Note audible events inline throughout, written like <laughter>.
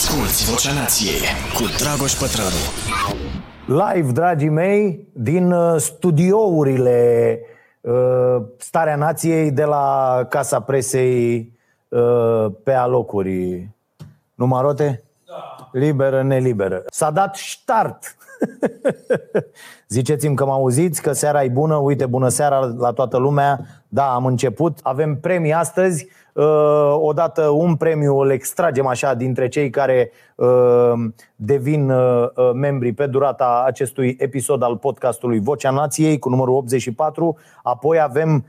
Asculți Vocea Nației cu Dragoș Pătrălu. Live, dragii mei, din uh, studiourile uh, Starea Nației de la Casa Presei uh, pe alocuri. Nu, Marote? Da. Liberă, neliberă. S-a dat start. <laughs> Ziceți-mi că mă auziți, că seara e bună, uite, bună seara la toată lumea. Da, am început. Avem premii astăzi. Uh, odată un premiu îl extragem așa dintre cei care uh, devin uh, membri pe durata acestui episod al podcastului Vocea Nației cu numărul 84. Apoi avem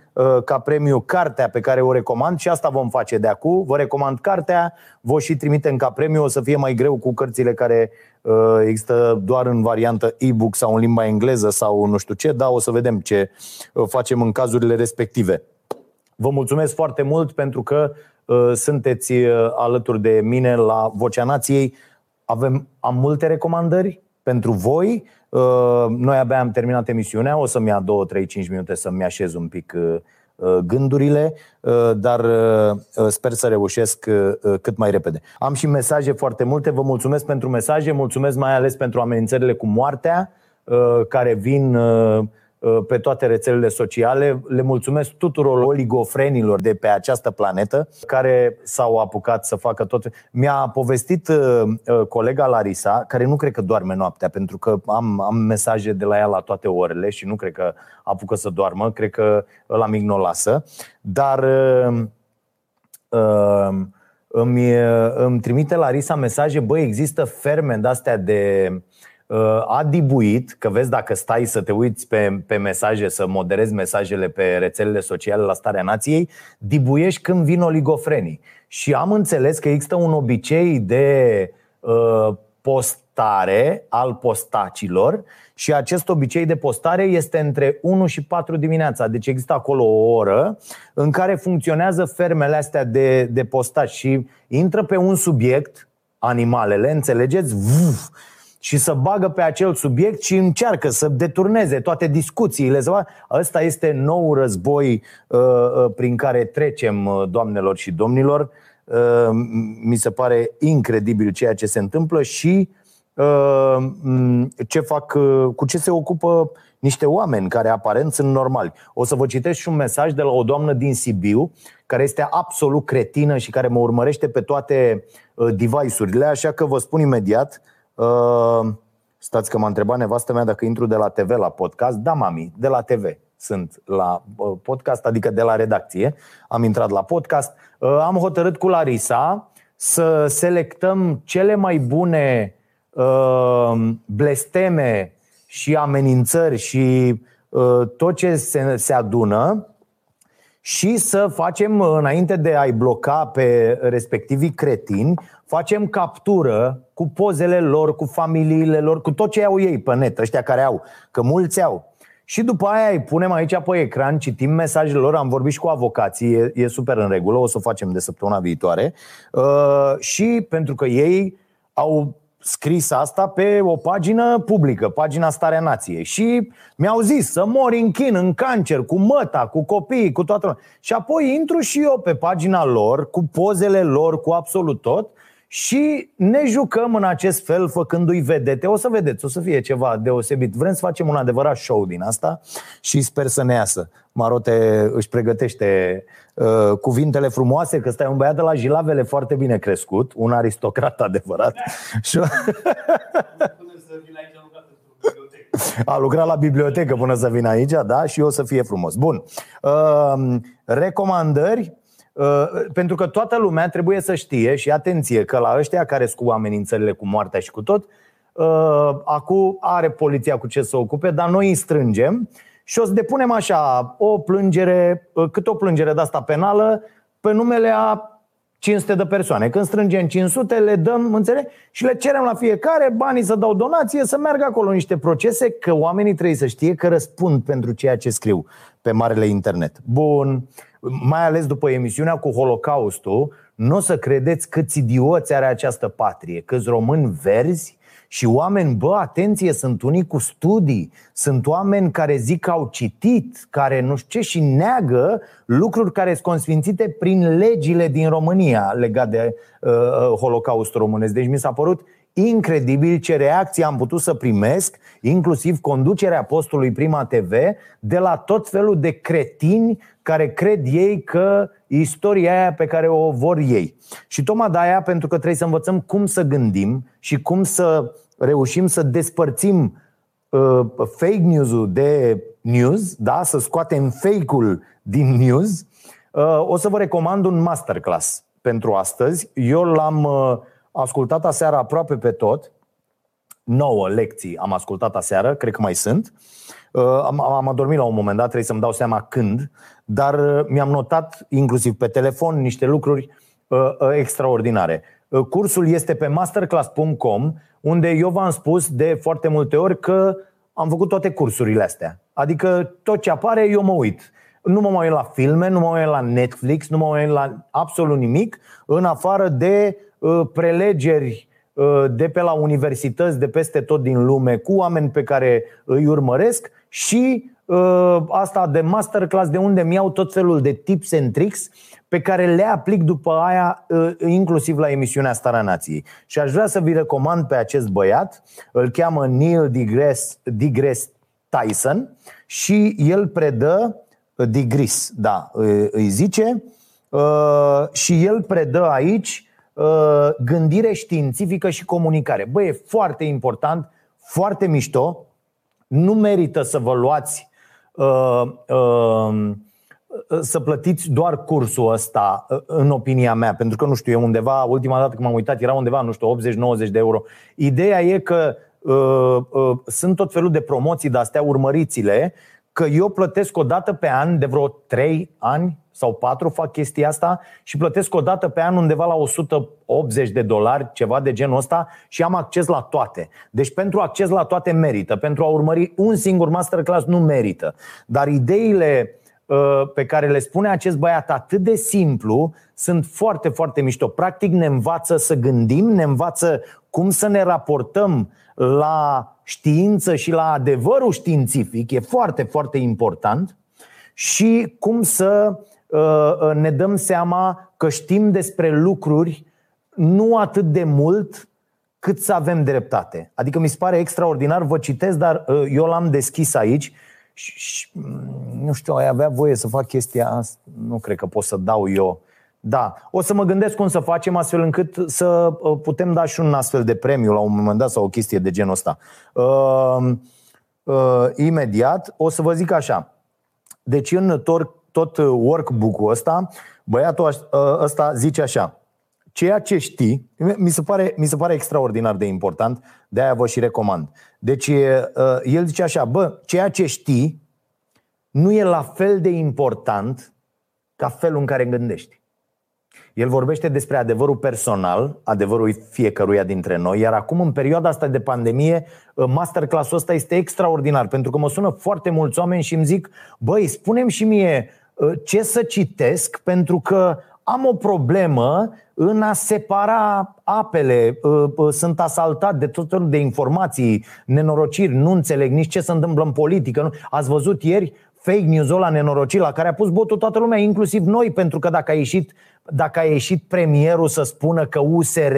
ca premiu cartea pe care o recomand și asta vom face de acum. Vă recomand cartea, vă și trimitem ca premiu, o să fie mai greu cu cărțile care există doar în variantă e-book sau în limba engleză sau nu știu ce, dar o să vedem ce facem în cazurile respective. Vă mulțumesc foarte mult pentru că uh, sunteți uh, alături de mine la Vocea Nației. Avem, am multe recomandări pentru voi. Uh, noi abia am terminat emisiunea, o să-mi ia 2, 3, 5 minute să-mi așez un pic uh, uh gândurile, uh, dar uh, sper să reușesc cât mai repede. Am și mesaje foarte multe, vă mulțumesc pentru mesaje, mulțumesc mai ales pentru amenințările cu moartea care vin Uh, pe toate rețelele sociale. Le mulțumesc tuturor oligofrenilor de pe această planetă care s-au apucat să facă tot. Mi-a povestit uh, uh, colega Larisa, care nu cred că doarme noaptea, pentru că am, am mesaje de la ea la toate orele și nu cred că apucă să doarmă, cred că la mic nu o lasă, dar uh, uh, îmi, îmi trimite Larisa mesaje, băi, există ferme de-astea de Uh, a dibuit, că vezi dacă stai să te uiți pe, pe mesaje, să moderezi mesajele pe rețelele sociale la Starea Nației, dibuiești când vin oligofrenii. Și am înțeles că există un obicei de uh, postare al postacilor și acest obicei de postare este între 1 și 4 dimineața. Deci există acolo o oră în care funcționează fermele astea de, de postaci și intră pe un subiect, animalele, înțelegeți? Vuf, și să bagă pe acel subiect și încearcă să deturneze toate discuțiile. Ăsta este nou război uh, uh, prin care trecem, uh, doamnelor și domnilor. Mi se pare incredibil ceea ce se întâmplă și ce fac, cu ce se ocupă niște oameni care aparent sunt normali. O să vă citesc și un mesaj de la o doamnă din Sibiu, care este absolut cretină și care mă urmărește pe toate device-urile, așa că vă spun imediat Uh, stați că m-a întrebat nevastă mea dacă intru de la TV la podcast. Da, mami, de la TV sunt la uh, podcast, adică de la redacție. Am intrat la podcast. Uh, am hotărât cu Larisa să selectăm cele mai bune blesteme și amenințări și tot ce se, se adună și să facem, înainte de a-i bloca pe respectivii cretini, facem captură cu pozele lor, cu familiile lor, cu tot ce au ei pe net, ăștia care au, că mulți au. Și după aia îi punem aici pe ecran, citim mesajele lor, am vorbit și cu avocații, e, e super în regulă, o să o facem de săptămâna viitoare. Uh, și pentru că ei au scris asta pe o pagină publică, pagina Starea Nației. Și mi-au zis să mori în chin, în cancer, cu măta, cu copiii, cu toată lumea. Și apoi intru și eu pe pagina lor, cu pozele lor, cu absolut tot și ne jucăm în acest fel făcându-i vedete. O să vedeți, o să fie ceva deosebit. Vrem să facem un adevărat show din asta și sper să ne iasă. Marote își pregătește uh, cuvintele frumoase, că stai un băiat de la Jilavele foarte bine crescut, un aristocrat adevărat. <laughs> A lucrat la bibliotecă până să vină aici, da? Și o să fie frumos. Bun. Uh, recomandări Uh, pentru că toată lumea trebuie să știe și atenție că la ăștia care sunt cu amenințările cu moartea și cu tot, uh, acum are poliția cu ce să ocupe, dar noi îi strângem și o să depunem așa o plângere, uh, cât o plângere de asta penală pe numele a 500 de persoane. Când strângem 500, le dăm, înțeleg? Și le cerem la fiecare banii să dau donație, să meargă acolo niște procese, că oamenii trebuie să știe că răspund pentru ceea ce scriu pe marele internet. Bun mai ales după emisiunea cu Holocaustul, nu o să credeți câți idioți are această patrie, câți români verzi și oameni, bă, atenție, sunt unii cu studii, sunt oameni care zic că au citit, care nu știu ce și neagă lucruri care sunt consfințite prin legile din România legate de uh, uh, Holocaustul românesc. Deci mi s-a părut incredibil ce reacție am putut să primesc, inclusiv conducerea postului Prima TV, de la tot felul de cretini care cred ei că istoria aia pe care o vor ei. Și tocmai de aia, pentru că trebuie să învățăm cum să gândim și cum să reușim să despărțim uh, fake news-ul de news, da? să scoatem fake-ul din news, uh, o să vă recomand un masterclass pentru astăzi. Eu l-am uh, ascultat aseară aproape pe tot. 9 lecții am ascultat aseară, cred că mai sunt. Uh, am, am adormit la un moment dat, trebuie să-mi dau seama când, dar uh, mi-am notat inclusiv pe telefon niște lucruri uh, extraordinare. Cursul este pe masterclass.com, unde eu v-am spus de foarte multe ori că am făcut toate cursurile astea. Adică tot ce apare, eu mă uit. Nu mă mai uit la filme, nu mă mai uit la Netflix, nu mă mai uit la absolut nimic, în afară de Uh, prelegeri uh, de pe la universități de peste tot din lume cu oameni pe care îi urmăresc și uh, asta de masterclass de unde mi-au tot felul de tips and tricks pe care le aplic după aia inclusiv la emisiunea Starea Nației. Și aș vrea să vi recomand pe acest băiat, îl cheamă Neil deGrasse, deGrasse Tyson și el predă Digris, da, îi zice, și el predă aici Uh, gândire științifică și comunicare. Băi, e foarte important, foarte mișto. Nu merită să vă luați uh, uh, să plătiți doar cursul ăsta, uh, în opinia mea, pentru că nu știu, e undeva, ultima dată când m-am uitat, era undeva, nu știu, 80-90 de euro. Ideea e că uh, uh, sunt tot felul de promoții de astea, urmăriți-le, că eu plătesc o dată pe an de vreo 3 ani, sau patru fac chestia asta și plătesc o dată pe an undeva la 180 de dolari, ceva de genul ăsta și am acces la toate. Deci pentru acces la toate merită. Pentru a urmări un singur masterclass nu merită. Dar ideile uh, pe care le spune acest băiat atât de simplu sunt foarte, foarte mișto. Practic ne învață să gândim, ne învață cum să ne raportăm la știință și la adevărul științific. E foarte, foarte important. Și cum să Uh, uh, ne dăm seama că știm despre lucruri nu atât de mult cât să avem dreptate. Adică mi se pare extraordinar, vă citesc, dar uh, eu l-am deschis aici și, mm, nu știu, ai avea voie să fac chestia asta, nu cred că pot să dau eu. Da, o să mă gândesc cum să facem astfel încât să putem da și un astfel de premiu la un moment dat sau o chestie de genul ăsta. Uh, uh, imediat o să vă zic așa. Deci în tor- tot uh, workbook-ul ăsta, băiatul uh, ăsta zice așa Ceea ce știi, mi se, pare, mi se pare extraordinar de important, de aia vă și recomand. Deci uh, el zice așa, bă, ceea ce știi nu e la fel de important ca felul în care gândești. El vorbește despre adevărul personal, adevărul fiecăruia dintre noi, iar acum, în perioada asta de pandemie, masterclass-ul ăsta este extraordinar, pentru că mă sună foarte mulți oameni și îmi zic, băi, spunem și mie Uh, ce să citesc, pentru că am o problemă în a separa apele. Uh, uh, sunt asaltat de tot felul de informații, nenorociri, nu înțeleg nici ce se întâmplă în politică. Ați văzut ieri fake news-ul ăla nenorocit la care a pus botul toată lumea, inclusiv noi, pentru că dacă a ieșit dacă a ieșit premierul să spună că USR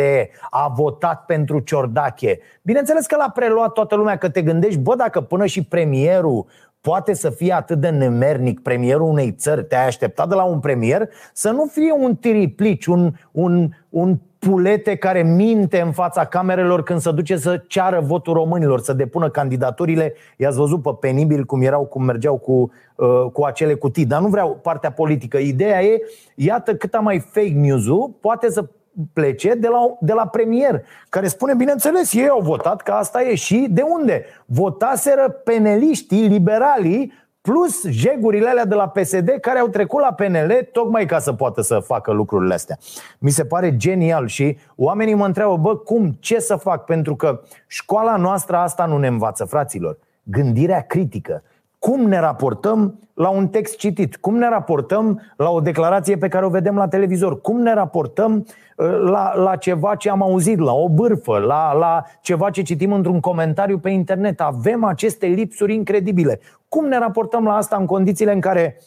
a votat pentru Ciordache. Bineînțeles că l-a preluat toată lumea, că te gândești, bă, dacă până și premierul poate să fie atât de nemernic premierul unei țări, te-ai așteptat de la un premier să nu fie un tiriplici, un, un, un pulete care minte în fața camerelor când se duce să ceară votul românilor, să depună candidaturile. I-ați văzut pe penibil cum erau, cum mergeau cu, uh, cu acele cutii. Dar nu vreau partea politică. Ideea e, iată cât mai fake news-ul poate să plece de la, de la premier, care spune, bineînțeles, ei au votat, că asta e și de unde? Votaseră peneliștii, liberalii, plus jegurile alea de la PSD care au trecut la PNL tocmai ca să poată să facă lucrurile astea. Mi se pare genial și oamenii mă întreabă, bă, cum, ce să fac? Pentru că școala noastră asta nu ne învață, fraților. Gândirea critică cum ne raportăm la un text citit, cum ne raportăm la o declarație pe care o vedem la televizor, cum ne raportăm uh, la, la ceva ce am auzit, la o bârfă, la, la ceva ce citim într-un comentariu pe internet. Avem aceste lipsuri incredibile. Cum ne raportăm la asta în condițiile în care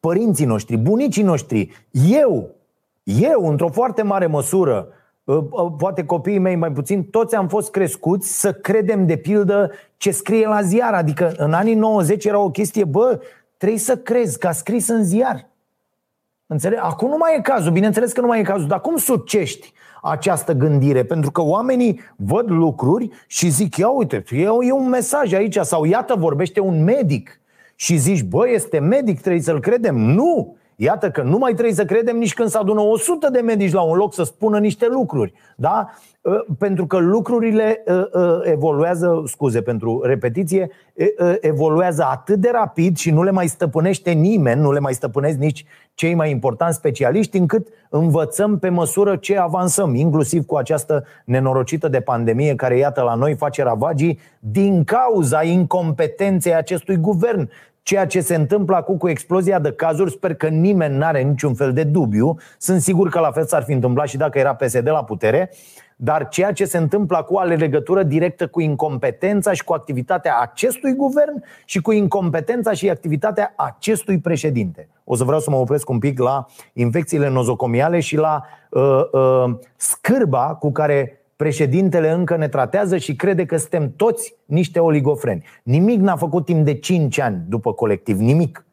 părinții noștri, bunicii noștri, eu, eu, într-o foarte mare măsură, ă, ă, poate copiii mei mai puțin, toți am fost crescuți să credem de pildă ce scrie la ziar. Adică în anii 90 era o chestie, bă, trebuie să crezi că a scris în ziar. Înțeleg? Acum nu mai e cazul, bineînțeles că nu mai e cazul, dar cum sucești această gândire? Pentru că oamenii văd lucruri și zic, ia uite, e, e un mesaj aici sau iată vorbește un medic și zici, bă, este medic, trebuie să-l credem. Nu! Iată că nu mai trebuie să credem nici când se adună 100 de medici la un loc să spună niște lucruri. Da? Ă, pentru că lucrurile ă, ă, evoluează, scuze pentru repetiție, evoluează atât de rapid și nu le mai stăpânește nimeni, nu le mai stăpânesc nici cei mai importanti specialiști, încât învățăm pe măsură ce avansăm, inclusiv cu această nenorocită de pandemie care, iată, la noi face ravagii din cauza incompetenței acestui guvern. Ceea ce se întâmplă acum cu explozia de cazuri, sper că nimeni nu are niciun fel de dubiu. Sunt sigur că la fel s-ar fi întâmplat și dacă era PSD la putere. Dar ceea ce se întâmplă acum are legătură directă cu incompetența și cu activitatea acestui guvern și cu incompetența și activitatea acestui președinte. O să vreau să mă opresc un pic la infecțiile nozocomiale și la uh, uh, scârba cu care președintele încă ne tratează și crede că suntem toți niște oligofreni. Nimic n-a făcut timp de 5 ani după colectiv, nimic.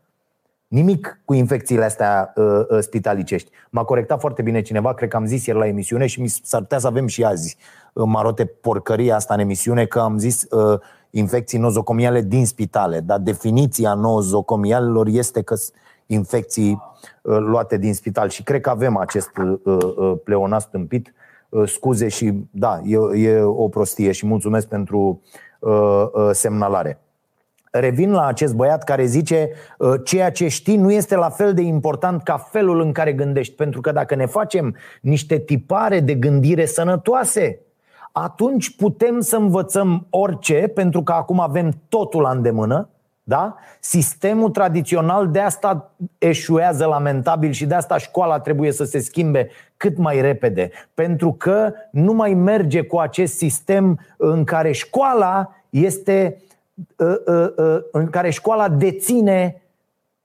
Nimic cu infecțiile astea uh, uh, spitalicești. M-a corectat foarte bine cineva, cred că am zis ieri la emisiune și mi s-ar putea să avem și azi uh, marote porcăria asta în emisiune, că am zis uh, infecții nozocomiale din spitale, dar definiția nozocomialelor este că infecții uh, luate din spital și cred că avem acest uh, uh, pleonast împit Uh, scuze și da, e, e o prostie și mulțumesc pentru uh, uh, semnalare. Revin la acest băiat care zice uh, ceea ce știi nu este la fel de important ca felul în care gândești, pentru că dacă ne facem niște tipare de gândire sănătoase, atunci putem să învățăm orice, pentru că acum avem totul la îndemână, da? Sistemul tradițional de asta eșuează lamentabil și de asta școala trebuie să se schimbe cât mai repede. Pentru că nu mai merge cu acest sistem în care școala este ă, ă, ă, în care școala deține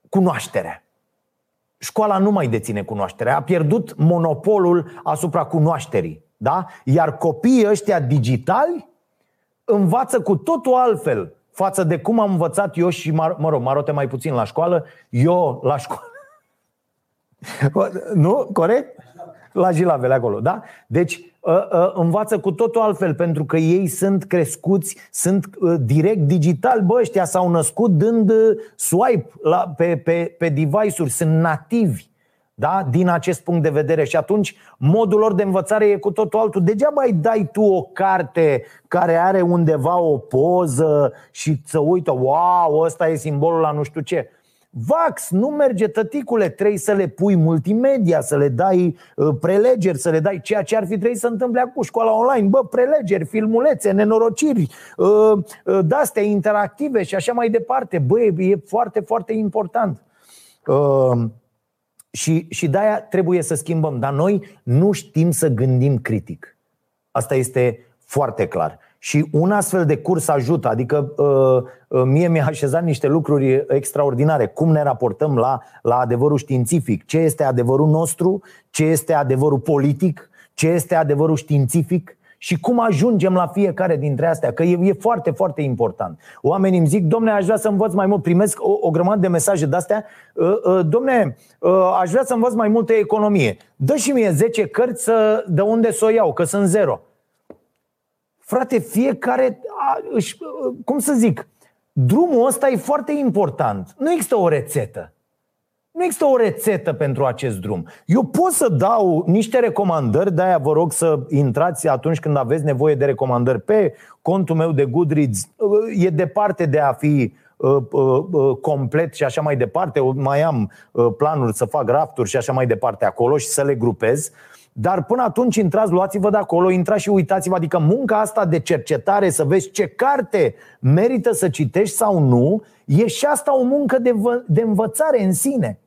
cunoașterea. Școala nu mai deține cunoașterea, a pierdut monopolul asupra cunoașterii. Da? Iar copiii ăștia digitali învață cu totul altfel față de cum am învățat eu și, mă rog, marote mai puțin la școală, eu la școală. <laughs> nu? Corect? La gilavele acolo, da? Deci ă, ă, învață cu totul altfel pentru că ei sunt crescuți, sunt ă, direct digital. Bă, ăștia s-au născut dând swipe la, pe, pe, pe device-uri, sunt nativi da? din acest punct de vedere. Și atunci modul lor de învățare e cu totul altul. Degeaba îi dai tu o carte care are undeva o poză și să uită, wow, ăsta e simbolul la nu știu ce. Vax, nu merge tăticule, trebuie să le pui multimedia, să le dai uh, prelegeri, să le dai ceea ce ar fi trebuit să întâmple cu școala online. Bă, prelegeri, filmulețe, nenorociri, uh, uh, de-astea interactive și așa mai departe. Bă, e foarte, foarte important. Uh, și, și de-aia trebuie să schimbăm. Dar noi nu știm să gândim critic. Asta este foarte clar. Și un astfel de curs ajută, adică uh, uh, mie mi-a așezat niște lucruri extraordinare. Cum ne raportăm la, la adevărul științific? Ce este adevărul nostru? Ce este adevărul politic? Ce este adevărul științific? Și cum ajungem la fiecare dintre astea, că e, e foarte, foarte important. Oamenii îmi zic, domne, aș vrea să învăț mai mult, primesc o, o grămadă de mesaje de astea, uh, uh, domne, uh, aș vrea să învăț mai multă economie. Dă și mie 10 cărți să, de unde să o iau, că sunt zero. Frate, fiecare, a, își, cum să zic, drumul ăsta e foarte important. Nu există o rețetă. Nu există o rețetă pentru acest drum. Eu pot să dau niște recomandări, de-aia vă rog să intrați atunci când aveți nevoie de recomandări pe contul meu de Goodreads. E departe de a fi uh, uh, uh, complet și așa mai departe. Mai am planuri să fac rafturi și așa mai departe acolo și să le grupez. Dar până atunci intrați, luați-vă de acolo, intrați și uitați-vă, adică munca asta de cercetare, să vezi ce carte merită să citești sau nu, E și asta o muncă de, de învățare în sine.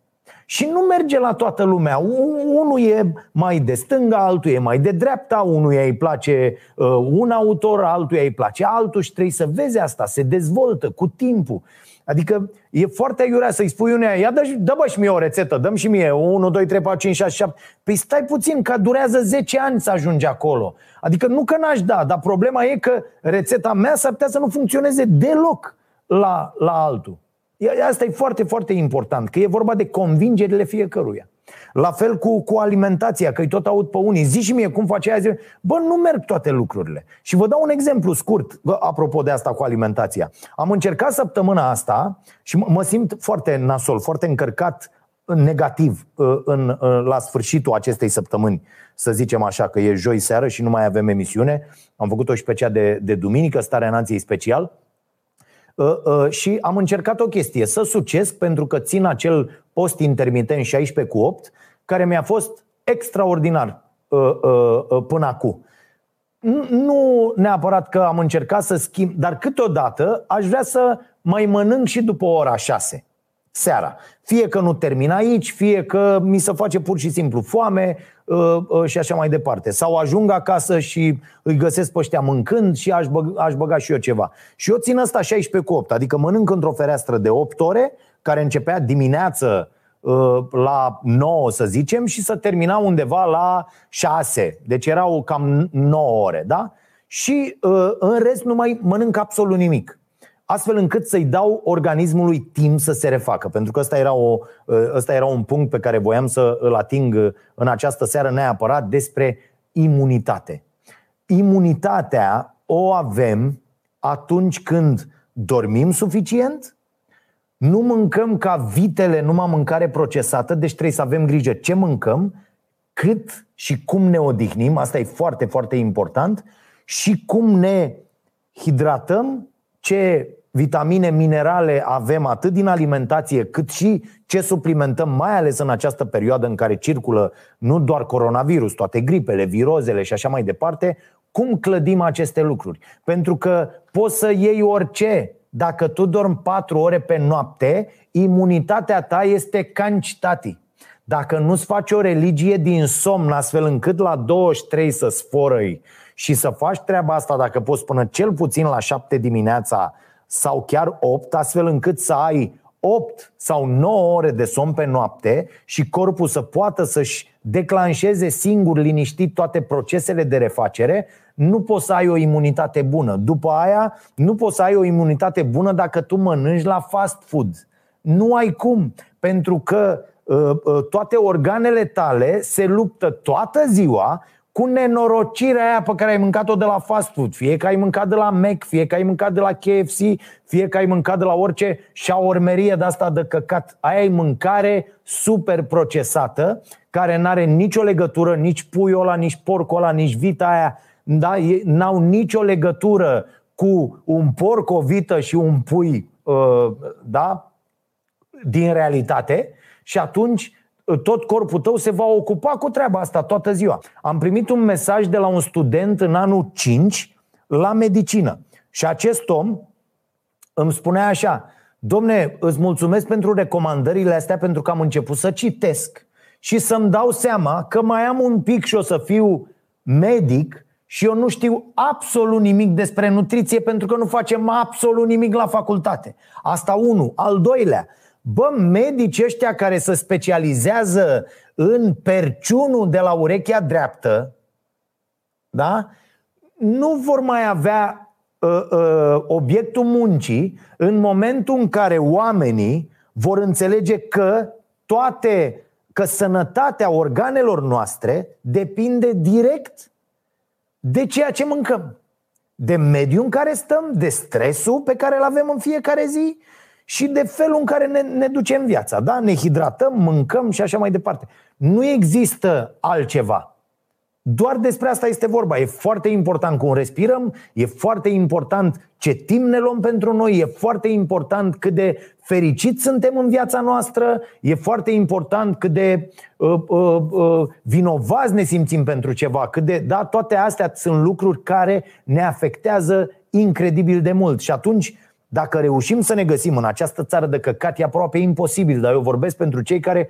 Și nu merge la toată lumea. Unul e mai de stânga, altul e mai de dreapta, unuia îi place uh, un autor, altuia îi place altul și trebuie să vezi asta, se dezvoltă cu timpul. Adică e foarte aiurea să-i spui uneia, ia dă, dă bă și mie o rețetă, dăm și mie 1, 2, 3, 4, 5, 6, 7. Păi stai puțin, că durează 10 ani să ajungi acolo. Adică nu că n-aș da, dar problema e că rețeta mea s-ar putea să nu funcționeze deloc la, la altul. Asta e foarte, foarte important, că e vorba de convingerile fiecăruia. La fel cu, cu alimentația, că îi tot aud pe unii. Zi și mie cum face aia, bă, nu merg toate lucrurile. Și vă dau un exemplu scurt, bă, apropo de asta cu alimentația. Am încercat săptămâna asta și mă, mă simt foarte nasol, foarte încărcat negativ ă, în, ă, la sfârșitul acestei săptămâni, să zicem așa, că e joi seară și nu mai avem emisiune. Am făcut-o și pe cea de, de duminică, Starea Nației Special. Uh, uh, și am încercat o chestie, să sucesc pentru că țin acel post intermitent 16 cu 8, care mi-a fost extraordinar uh, până acum. Nu neapărat că am încercat să schimb, dar câteodată aș vrea să mai mănânc și după ora 6 seara. Fie că nu termin aici, fie că mi se face pur și simplu foame uh, uh, și așa mai departe. Sau ajung acasă și îi găsesc pe ăștia mâncând și aș, băg, aș băga și eu ceva. Și eu țin asta 16 cu 8, adică mănânc într-o fereastră de 8 ore, care începea dimineață uh, la 9, să zicem, și să termina undeva la 6. Deci erau cam 9 ore, da? Și în rest nu mai mănânc absolut nimic astfel încât să-i dau organismului timp să se refacă. Pentru că ăsta era, o, ăsta era un punct pe care voiam să îl ating în această seară neapărat despre imunitate. Imunitatea o avem atunci când dormim suficient, nu mâncăm ca vitele numai mâncare procesată, deci trebuie să avem grijă ce mâncăm, cât și cum ne odihnim, asta e foarte, foarte important, și cum ne hidratăm ce vitamine, minerale avem atât din alimentație cât și ce suplimentăm, mai ales în această perioadă în care circulă nu doar coronavirus, toate gripele, virozele și așa mai departe, cum clădim aceste lucruri? Pentru că poți să iei orice. Dacă tu dormi 4 ore pe noapte, imunitatea ta este cancitati. Dacă nu-ți faci o religie din somn astfel încât la 23 să sforăi și să faci treaba asta dacă poți până cel puțin la 7 dimineața sau chiar 8, astfel încât să ai 8 sau 9 ore de somn pe noapte și corpul să poată să-și declanșeze singur liniștit toate procesele de refacere, nu poți să ai o imunitate bună. După aia, nu poți să ai o imunitate bună dacă tu mănânci la fast food. Nu ai cum, pentru că uh, uh, toate organele tale se luptă toată ziua cu nenorocirea aia pe care ai mâncat-o de la fast food, fie că ai mâncat de la Mac, fie că ai mâncat de la KFC, fie că ai mâncat de la orice șaormerie de asta de căcat. Aia e mâncare super procesată, care nu are nicio legătură, nici puiul ăla, nici porcul ăla, nici vita aia, da? n-au nicio legătură cu un porc, o vită și un pui, uh, da? Din realitate. Și atunci tot corpul tău se va ocupa cu treaba asta toată ziua. Am primit un mesaj de la un student în anul 5 la medicină. Și acest om îmi spunea așa, domne, îți mulțumesc pentru recomandările astea pentru că am început să citesc și să-mi dau seama că mai am un pic și o să fiu medic și eu nu știu absolut nimic despre nutriție pentru că nu facem absolut nimic la facultate. Asta unu. Al doilea, Bă, medici ăștia care se specializează în perciunul de la urechea dreaptă, da? nu vor mai avea uh, uh, obiectul muncii în momentul în care oamenii vor înțelege că toate, că sănătatea organelor noastre depinde direct de ceea ce mâncăm. De mediul în care stăm, de stresul pe care îl avem în fiecare zi și de felul în care ne, ne ducem viața. Da? Ne hidratăm, mâncăm și așa mai departe. Nu există altceva. Doar despre asta este vorba. E foarte important cum respirăm, e foarte important ce timp ne luăm pentru noi, e foarte important cât de fericit suntem în viața noastră, e foarte important cât de uh, uh, uh, vinovați ne simțim pentru ceva, cât de, da, toate astea sunt lucruri care ne afectează incredibil de mult. Și atunci Dacă reușim să ne găsim în această țară de căcat, e aproape imposibil, dar eu vorbesc pentru cei care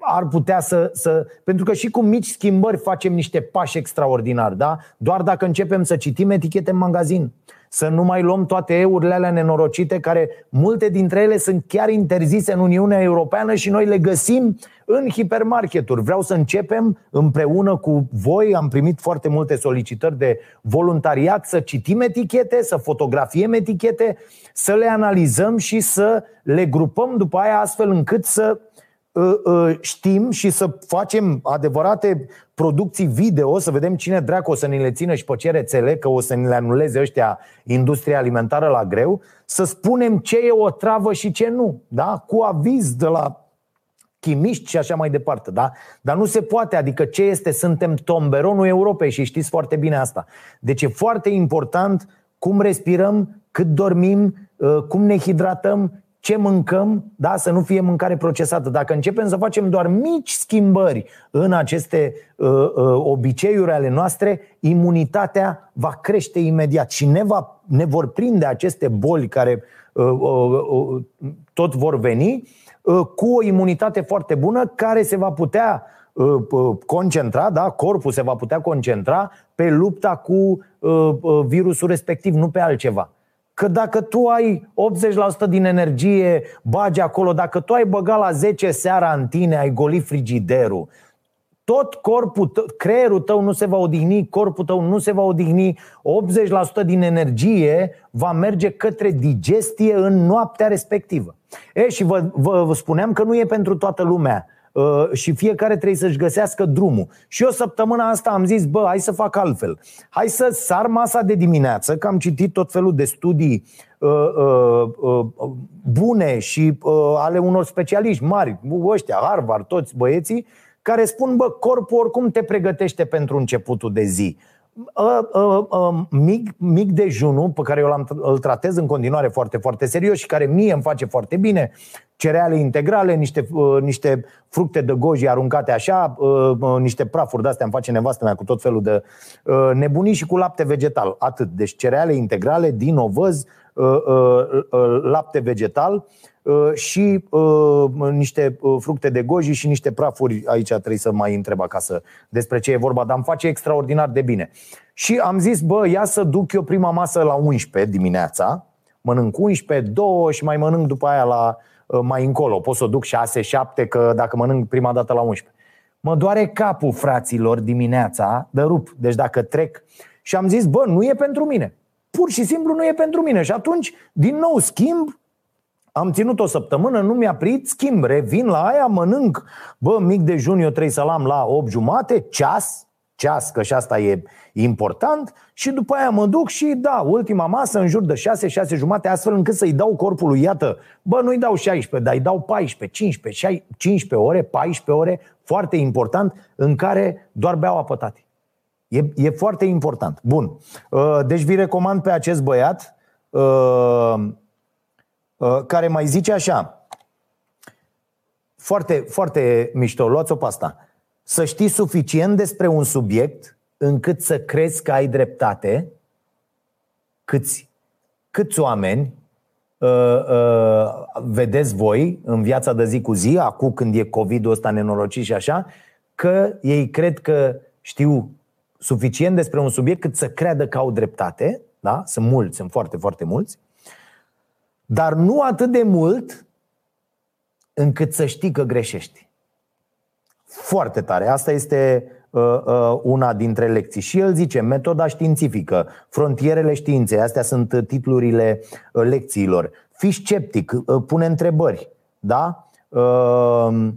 ar putea să, să. Pentru că și cu mici schimbări facem niște pași extraordinari, da? Doar dacă începem să citim etichete în magazin, să nu mai luăm toate eurile alea nenorocite, care multe dintre ele sunt chiar interzise în Uniunea Europeană și noi le găsim în hipermarketuri. Vreau să începem împreună cu voi, am primit foarte multe solicitări de voluntariat, să citim etichete, să fotografiem etichete, să le analizăm și să le grupăm după aia astfel încât să Ă, ă, știm și să facem adevărate producții video, să vedem cine dracu o să ne le țină și pe ce rețele, că o să ne le anuleze ăștia industria alimentară la greu, să spunem ce e o travă și ce nu, da? cu aviz de la chimiști și așa mai departe, da? Dar nu se poate, adică ce este? Suntem tomberonul Europei și știți foarte bine asta. Deci e foarte important cum respirăm, cât dormim, ă, cum ne hidratăm, ce mâncăm, da, să nu fie mâncare procesată. Dacă începem să facem doar mici schimbări în aceste uh, uh, obiceiuri ale noastre, imunitatea va crește imediat și ne, va, ne vor prinde aceste boli care uh, uh, uh, tot vor veni uh, cu o imunitate foarte bună care se va putea uh, uh concentra, da, corpul se va putea concentra pe lupta cu uh, uh, virusul respectiv, nu pe altceva. Că dacă tu ai 80% din energie, bagi acolo, dacă tu ai băgat la 10 seara în tine, ai golit frigiderul, tot corpul, tău, creierul tău nu se va odihni, corpul tău nu se va odihni, 80% din energie va merge către digestie în noaptea respectivă. E, și vă, vă, vă spuneam că nu e pentru toată lumea. Uh, și fiecare trebuie să-și găsească drumul. Și eu săptămâna asta am zis, bă, hai să fac altfel. Hai să sar masa de dimineață, că am citit tot felul de studii uh, uh, uh, bune și uh, ale unor specialiști mari, ăștia, Harvard, toți băieții, care spun, bă, corpul oricum te pregătește pentru începutul de zi. Uh, uh, uh, mic, mic dejunul pe care eu îl tratez în continuare foarte, foarte serios și care mie îmi face foarte bine cereale integrale, niște, uh, niște fructe de goji aruncate așa, uh, uh, niște prafuri de-astea îmi face nevastă mea cu tot felul de uh, nebunii și cu lapte vegetal. Atât. Deci cereale integrale din ovăz, uh, uh, uh, lapte vegetal uh, și uh, niște uh, fructe de goji și niște prafuri. Aici trebuie să mai întreb acasă despre ce e vorba, dar îmi face extraordinar de bine. Și am zis, bă, ia să duc eu prima masă la 11 dimineața, mănânc 11, 2 și mai mănânc după aia la Uh, mai încolo. Pot să o duc 6-7, că dacă mănânc prima dată la 11. Mă doare capul, fraților, dimineața de rup. Deci dacă trec și am zis, bă, nu e pentru mine. Pur și simplu nu e pentru mine. Și atunci, din nou, schimb am ținut o săptămână, nu mi-a prit, schimb, revin la aia, mănânc, bă, mic dejun, eu trebuie să-l am la 8 jumate, ceas, ceas, că și asta e important și după aia mă duc și da, ultima masă în jur de 6, 6 jumate, astfel încât să-i dau corpului, iată, bă, nu-i dau 16, dar îi dau 14, 15, 15 ore, 14 ore, foarte important, în care doar beau apă tati. E, e foarte important. Bun. Uh, deci vi recomand pe acest băiat uh, uh, care mai zice așa. Foarte, foarte mișto, luați-o pe asta să știi suficient despre un subiect încât să crezi că ai dreptate, câți, câți oameni uh, uh, vedeți voi în viața de zi cu zi, acum când e COVID-ul ăsta nenorocit și așa, că ei cred că știu suficient despre un subiect cât să creadă că au dreptate, da? Sunt mulți, sunt foarte, foarte mulți, dar nu atât de mult încât să știi că greșești. Foarte tare. Asta este uh, uh, una dintre lecții. Și el zice, metoda științifică, frontierele științei, astea sunt titlurile uh, lecțiilor. Fii sceptic, uh, pune întrebări. Da? Uh, Uh,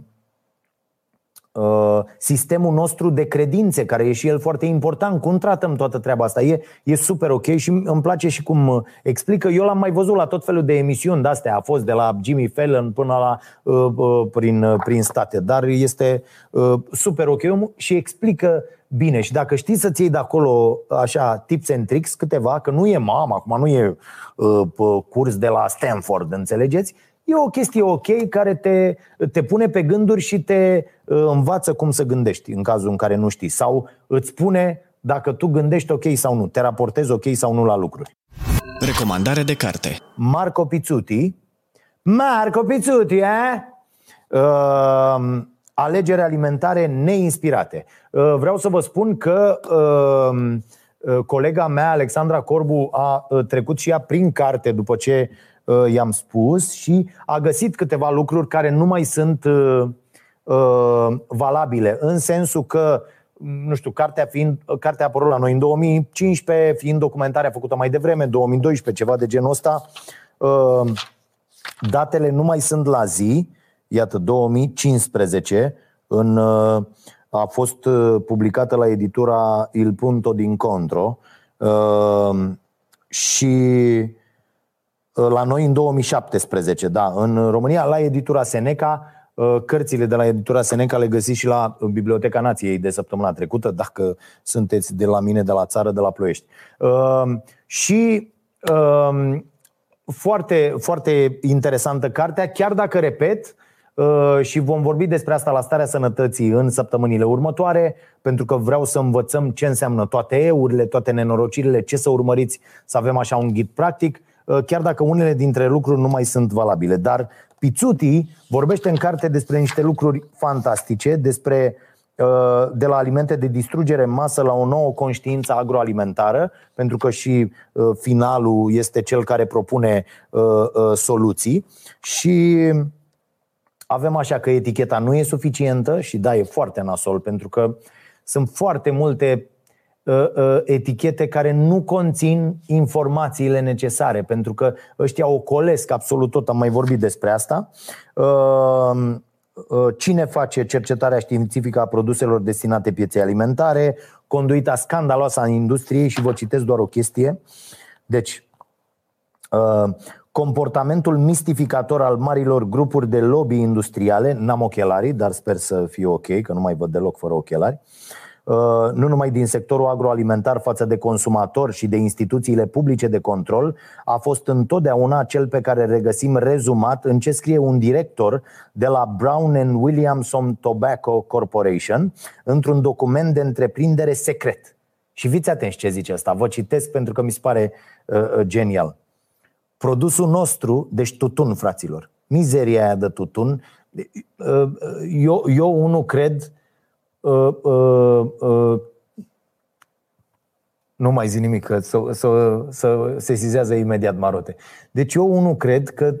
sistemul nostru de credințe, care e și el foarte important. Cum tratăm toată treaba asta? E, e super ok și îmi place și cum uh, explică. Eu l-am mai văzut la tot felul de emisiuni de astea. A fost de la Jimmy Fallon până la uh, uh, prin, uh, prin state. Dar este uh, super ok și explică bine. Și dacă știi să-ți iei de acolo așa tips and tricks, câteva, că nu e mama, acum nu e uh, curs de la Stanford, înțelegeți? E o chestie ok care te, te pune pe gânduri și te uh, învață cum să gândești în cazul în care nu știi. Sau îți spune dacă tu gândești ok sau nu, te raportezi ok sau nu la lucruri. Recomandare de carte Marco Pizzuti Marco Pizzuti, eh? Uh, alegeri alimentare neinspirate. Uh, vreau să vă spun că uh, uh, colega mea, Alexandra Corbu, a uh, trecut și ea prin carte după ce uh, i-am spus și a găsit câteva lucruri care nu mai sunt uh, uh, valabile, în sensul că nu știu, cartea, fiind, cartea a apărut la noi în 2015, fiind documentarea făcută mai devreme, 2012, ceva de genul ăsta, uh, datele nu mai sunt la zi, iată, 2015, în, uh, a fost uh, publicată la editura Il Punto d'Incontro și la noi în 2017, da, în România, la editura Seneca, Uh, cărțile de la editura Seneca le găsiți și la Biblioteca Nației de săptămâna trecută, dacă sunteți de la mine, de la țară, de la Ploiești. Uh, și um, foarte, foarte interesantă cartea, chiar dacă, repet, uh, și vom vorbi despre asta la starea sănătății în săptămânile următoare, pentru că vreau să învățăm ce înseamnă toate eurile, toate nenorocirile, ce să urmăriți, să avem așa un ghid practic, chiar dacă unele dintre lucruri nu mai sunt valabile. Dar Pizzuti vorbește în carte despre niște lucruri fantastice, despre uh, de la alimente de distrugere în masă la o nouă conștiință agroalimentară, pentru că și uh, finalul este cel care propune uh, soluții și avem așa că eticheta nu e suficientă și da, e foarte nasol, pentru că sunt foarte multe Uh, uh, etichete care nu conțin informațiile necesare, pentru că ăștia ocolesc absolut tot, am mai vorbit despre asta. Uh, cine face cercetarea științifică a produselor destinate pieței alimentare, conduita scandaloasă a industriei și vă citesc doar o chestie. Deci, comportamentul mistificator al marilor grupuri de lobby industriale, n-am ochelarii, dar sper să fie ok, că nu mai văd deloc fără ochelari, Uh, nu numai din sectorul agroalimentar față de consumator și de instituțiile publice de control, a fost întotdeauna cel pe care regăsim rezumat în ce scrie un director de la Brown and Williamson Tobacco Corporation într-un document de întreprindere secret. Și fiți atenți ce zice asta, vă citesc pentru că mi se pare uh, uh genial. Produsul nostru, deci tutun, fraților, mizeria aia de tutun, uh, eu, eu unul cred uh, uh, uh, nu mai zi nimic, că să, să, să se sizează imediat marote. Deci eu unul cred că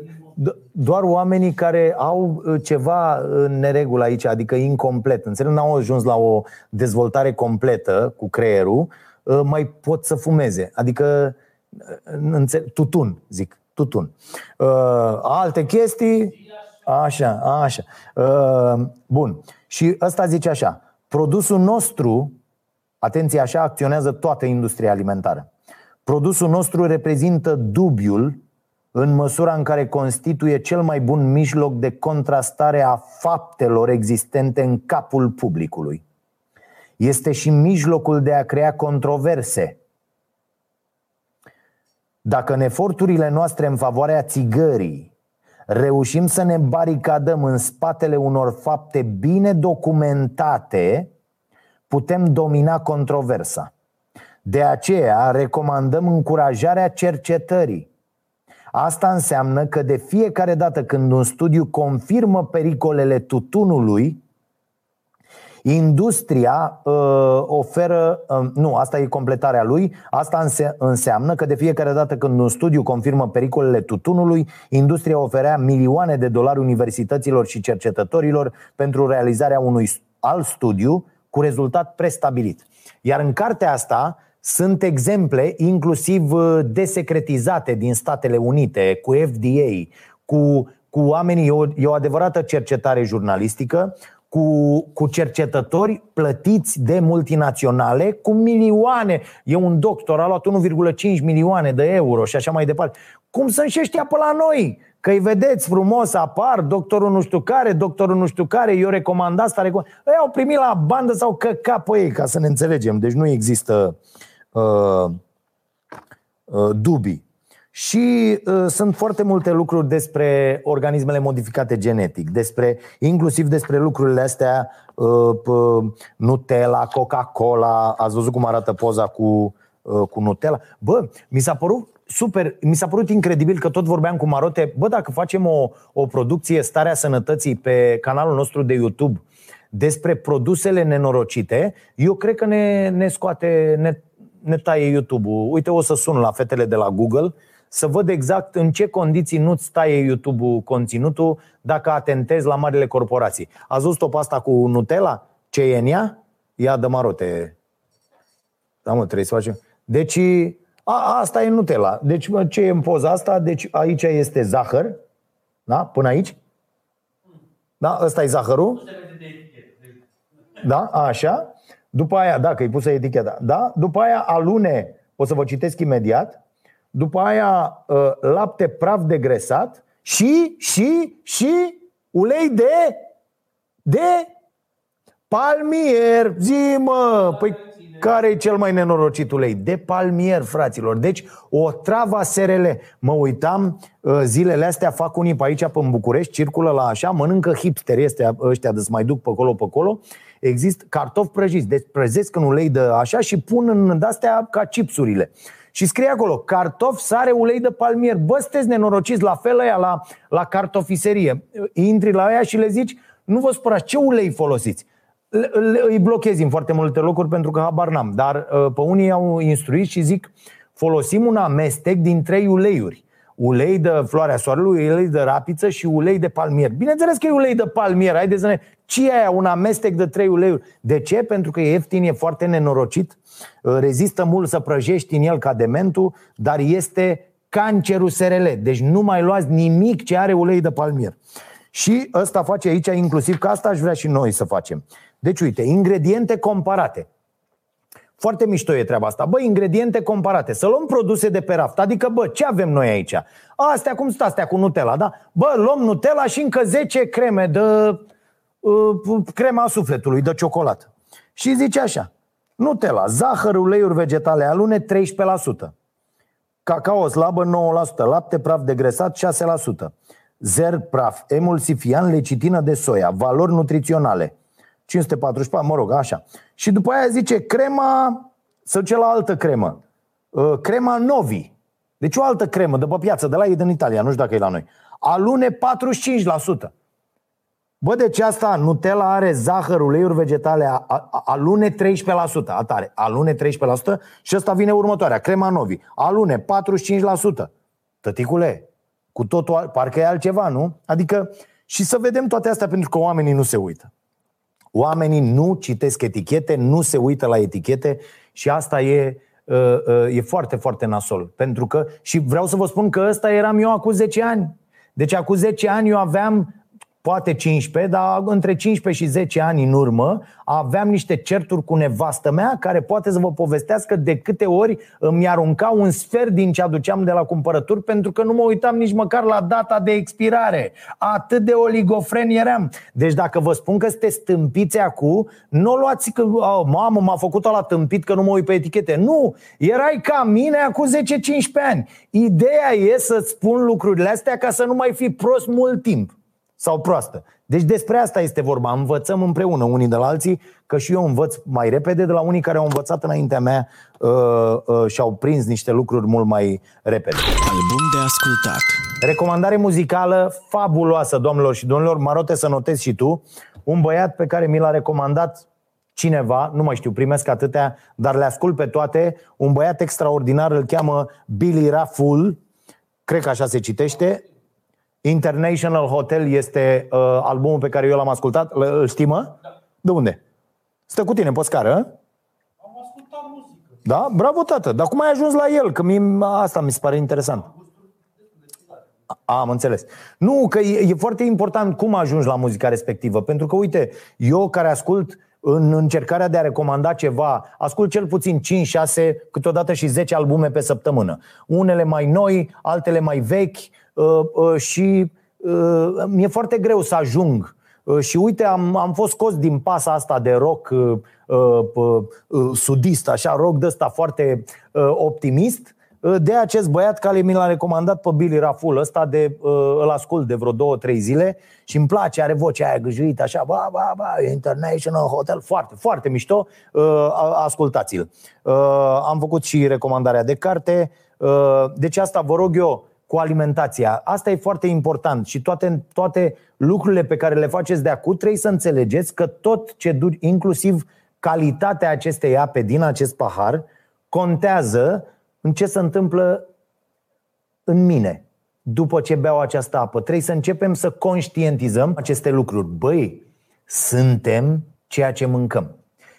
doar oamenii care au uh, ceva în neregulă aici, adică incomplet, înțeleg, n-au ajuns la o dezvoltare completă cu creierul, uh, mai pot să fumeze. Adică, uh, înțeleg, tutun, zic, tutun. Alte chestii, așa, așa. Bun. Și ăsta zice așa, Produsul nostru, atenție, așa acționează toată industria alimentară. Produsul nostru reprezintă dubiul în măsura în care constituie cel mai bun mijloc de contrastare a faptelor existente în capul publicului. Este și mijlocul de a crea controverse. Dacă în eforturile noastre în favoarea țigării reușim să ne baricadăm în spatele unor fapte bine documentate, putem domina controversa. De aceea recomandăm încurajarea cercetării. Asta înseamnă că de fiecare dată când un studiu confirmă pericolele tutunului, Industria uh, oferă, uh, nu, asta e completarea lui, asta înse- înseamnă că de fiecare dată când un studiu confirmă pericolele tutunului, industria oferea milioane de dolari universităților și cercetătorilor pentru realizarea unui alt studiu cu rezultat prestabilit. Iar în cartea asta sunt exemple inclusiv uh, desecretizate din Statele Unite, cu FDA, cu, cu oamenii, e o, e o adevărată cercetare jurnalistică, cu, cu cercetători plătiți de multinaționale cu milioane. E un doctor, a luat 1,5 milioane de euro și așa mai departe. Cum sunt și ăștia pe la noi? Că îi vedeți frumos, apar doctorul nu știu care, doctorul nu știu care, eu recomand asta, recomand... Ei au primit la bandă sau căca pe ei, ca să ne înțelegem. Deci nu există uh, uh, dubii. Și uh, sunt foarte multe lucruri despre organismele modificate genetic, despre, inclusiv despre lucrurile astea, uh, Nutella, Coca-Cola. Ați văzut cum arată poza cu, uh, cu Nutella? Bă, mi s-a părut super, mi s-a părut incredibil că tot vorbeam cu Marote, bă, dacă facem o, o producție Starea Sănătății pe canalul nostru de YouTube despre produsele nenorocite, eu cred că ne, ne scoate, ne, ne taie YouTube-ul. Uite, o să sun la fetele de la Google să văd exact în ce condiții nu-ți taie YouTube-ul conținutul dacă atentezi la marile corporații. Ați văzut-o pe asta cu Nutella? Ce e în ea? Ia de marote. Da, mă, trebuie să facem. Deci, a, asta e Nutella. Deci, mă, ce e în poza asta? Deci, aici este zahăr. Da? Până aici? Da? Ăsta e zahărul. Da? Așa. După aia, da, că e pusă eticheta. Da? După aia alune, o să vă citesc imediat. După aia ă, lapte praf degresat și, și, și ulei de, de palmier. Zi, mă, păi care e cel mai nenorocit ulei? De palmier, fraților. Deci, o travă SRL. Mă uitam, ă, zilele astea fac unii pe aici, pe în București, circulă la așa, mănâncă hipsteri ăștia, ăștia de mai duc pe acolo, pe acolo. Există cartofi prăjiți, deci prăzesc în ulei de așa și pun în astea ca chipsurile. Și scrie acolo, cartofi, sare, ulei de palmier. Bă, sunteți nenorociți la fel aia la, la cartofiserie. Intri la aia și le zici, nu vă spărați, ce ulei folosiți? îi blochezi în foarte multe locuri pentru că habar n-am. Dar uh, pe unii au instruit și zic folosim un amestec din trei uleiuri. Ulei de floarea soarelui, ulei de rapiță și ulei de palmier. Bineînțeles că e ulei de palmier. Haideți să ne... Ce e aia? Un amestec de trei uleiuri. De ce? Pentru că e ieftin, e foarte nenorocit, uh, rezistă mult să prăjești în el ca dementul, dar este cancerul SRL. Deci nu mai luați nimic ce are ulei de palmier. Și ăsta face aici inclusiv, că asta aș vrea și noi să facem. Deci, uite, ingrediente comparate. Foarte mișto e treaba asta. Bă, ingrediente comparate. Să luăm produse de pe raft. Adică, bă, ce avem noi aici? Astea, cum sunt astea cu Nutella, da? Bă, luăm Nutella și încă 10 creme de uh, crema sufletului, de ciocolată. Și zice așa. Nutella, zahăr, uleiuri vegetale alune 13%. Cacao slabă 9%, lapte praf degresat 6%. Zer praf, emulsifian, lecitină de soia, valori nutriționale 544, mă rog, așa. Și după aia zice crema, să duce la altă cremă. Uh, crema Novi. Deci o altă cremă de pe piață, de la ei din Italia, nu știu dacă e la noi. Alune 45%. Bă, deci asta, Nutella are zahăr, uleiuri vegetale, a, a, alune 13%, atare, alune 13% și ăsta vine următoarea, crema Novi, alune 45%. Tăticule, cu totul, parcă e altceva, nu? Adică, și să vedem toate astea pentru că oamenii nu se uită. Oamenii nu citesc etichete, nu se uită la etichete și asta e, uh, uh, e foarte, foarte nasol. Pentru că, și vreau să vă spun că ăsta eram eu acum 10 ani. Deci acum 10 ani eu aveam poate 15, dar între 15 și 10 ani în urmă aveam niște certuri cu nevastă mea care poate să vă povestească de câte ori îmi arunca un sfert din ce aduceam de la cumpărături pentru că nu mă uitam nici măcar la data de expirare. Atât de oligofren eram. Deci dacă vă spun că sunteți stâmpiți acum, nu o luați că, oh, mamă, m-a făcut la tâmpit că nu mă uit pe etichete. Nu, erai ca mine acum 10-15 ani. Ideea e să-ți spun lucrurile astea ca să nu mai fi prost mult timp sau proastă. Deci despre asta este vorba. Învățăm împreună unii de la alții, că și eu învăț mai repede de la unii care au învățat înaintea mea uh, uh, și au prins niște lucruri mult mai repede. Album de ascultat. Recomandare muzicală fabuloasă, domnilor și domnilor. Marote să notezi și tu. Un băiat pe care mi l-a recomandat cineva, nu mai știu, primesc atâtea, dar le ascult pe toate. Un băiat extraordinar, îl cheamă Billy Rafful, cred că așa se citește, International Hotel este uh, albumul pe care eu l-am ascultat. Îl știi, mă? Da. De unde? Stă cu tine pe scară, Am ascultat muzică. Da? Bravo, tată. Dar cum ai ajuns la el? Că mie, asta mi se pare interesant. A, am înțeles. Nu, că e, e foarte important cum ajungi la muzica respectivă. Pentru că, uite, eu care ascult în încercarea de a recomanda ceva, ascult cel puțin 5, 6, câteodată și 10 albume pe săptămână. Unele mai noi, altele mai vechi, Uh, uh, și uh, mi-e foarte greu să ajung. Și uite, am, am fost scos din pasa asta de rock uh, uh, sudist, așa, rock de ăsta foarte uh, optimist uh, de acest băiat care mi l-a recomandat pe Billy Raful ăsta de, uh, îl ascult de vreo două, trei zile și îmi place, are vocea aia gâjuită așa, ba, ba, ba, International Hotel, foarte, foarte mișto, ascultați-l. Am făcut și recomandarea de carte, deci asta vă rog eu, cu alimentația. Asta e foarte important și toate, toate lucrurile pe care le faceți de acum trebuie să înțelegeți că tot ce duci, inclusiv calitatea acestei ape din acest pahar, contează în ce se întâmplă în mine după ce beau această apă. Trebuie să începem să conștientizăm aceste lucruri. Băi, suntem ceea ce mâncăm.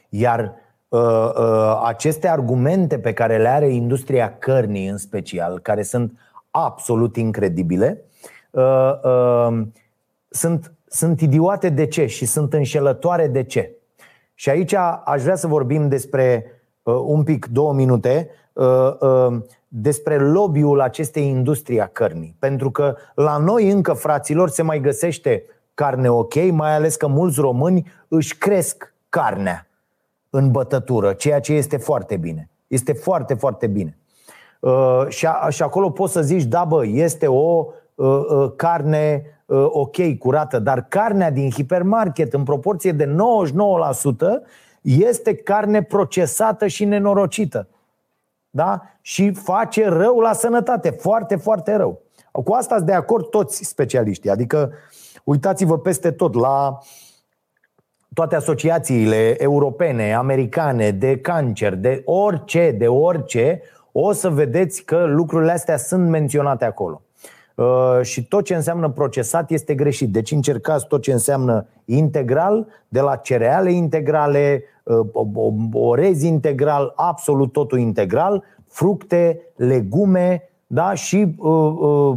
Iar uh, uh, aceste argumente pe care le are industria cărnii în special, care sunt absolut incredibile, uh, uh, sunt, sunt idiote de ce și sunt înșelătoare de ce. Și aici aș vrea să vorbim despre uh, un pic, două minute, uh, uh, despre lobby-ul acestei industrii a cărnii. Pentru că la noi încă, fraților, se mai găsește carne ok, mai ales că mulți români își cresc carnea în bătătură, ceea ce este foarte bine. Este foarte, foarte bine. Uh, și, a, și acolo poți să zici, da bă, este o uh, uh, carne uh, ok, curată, dar carnea din hipermarket în proporție de 99% este carne procesată și nenorocită. Da? Și face rău la sănătate, foarte, foarte rău. Cu asta sunt de acord toți specialiștii. Adică uitați-vă peste tot la toate asociațiile europene, americane, de cancer, de orice, de orice, o să vedeți că lucrurile astea sunt menționate acolo. Uh, și tot ce înseamnă procesat este greșit. Deci încercați tot ce înseamnă integral, de la cereale integrale, uh, orez integral, absolut totul integral, fructe, legume da? și uh,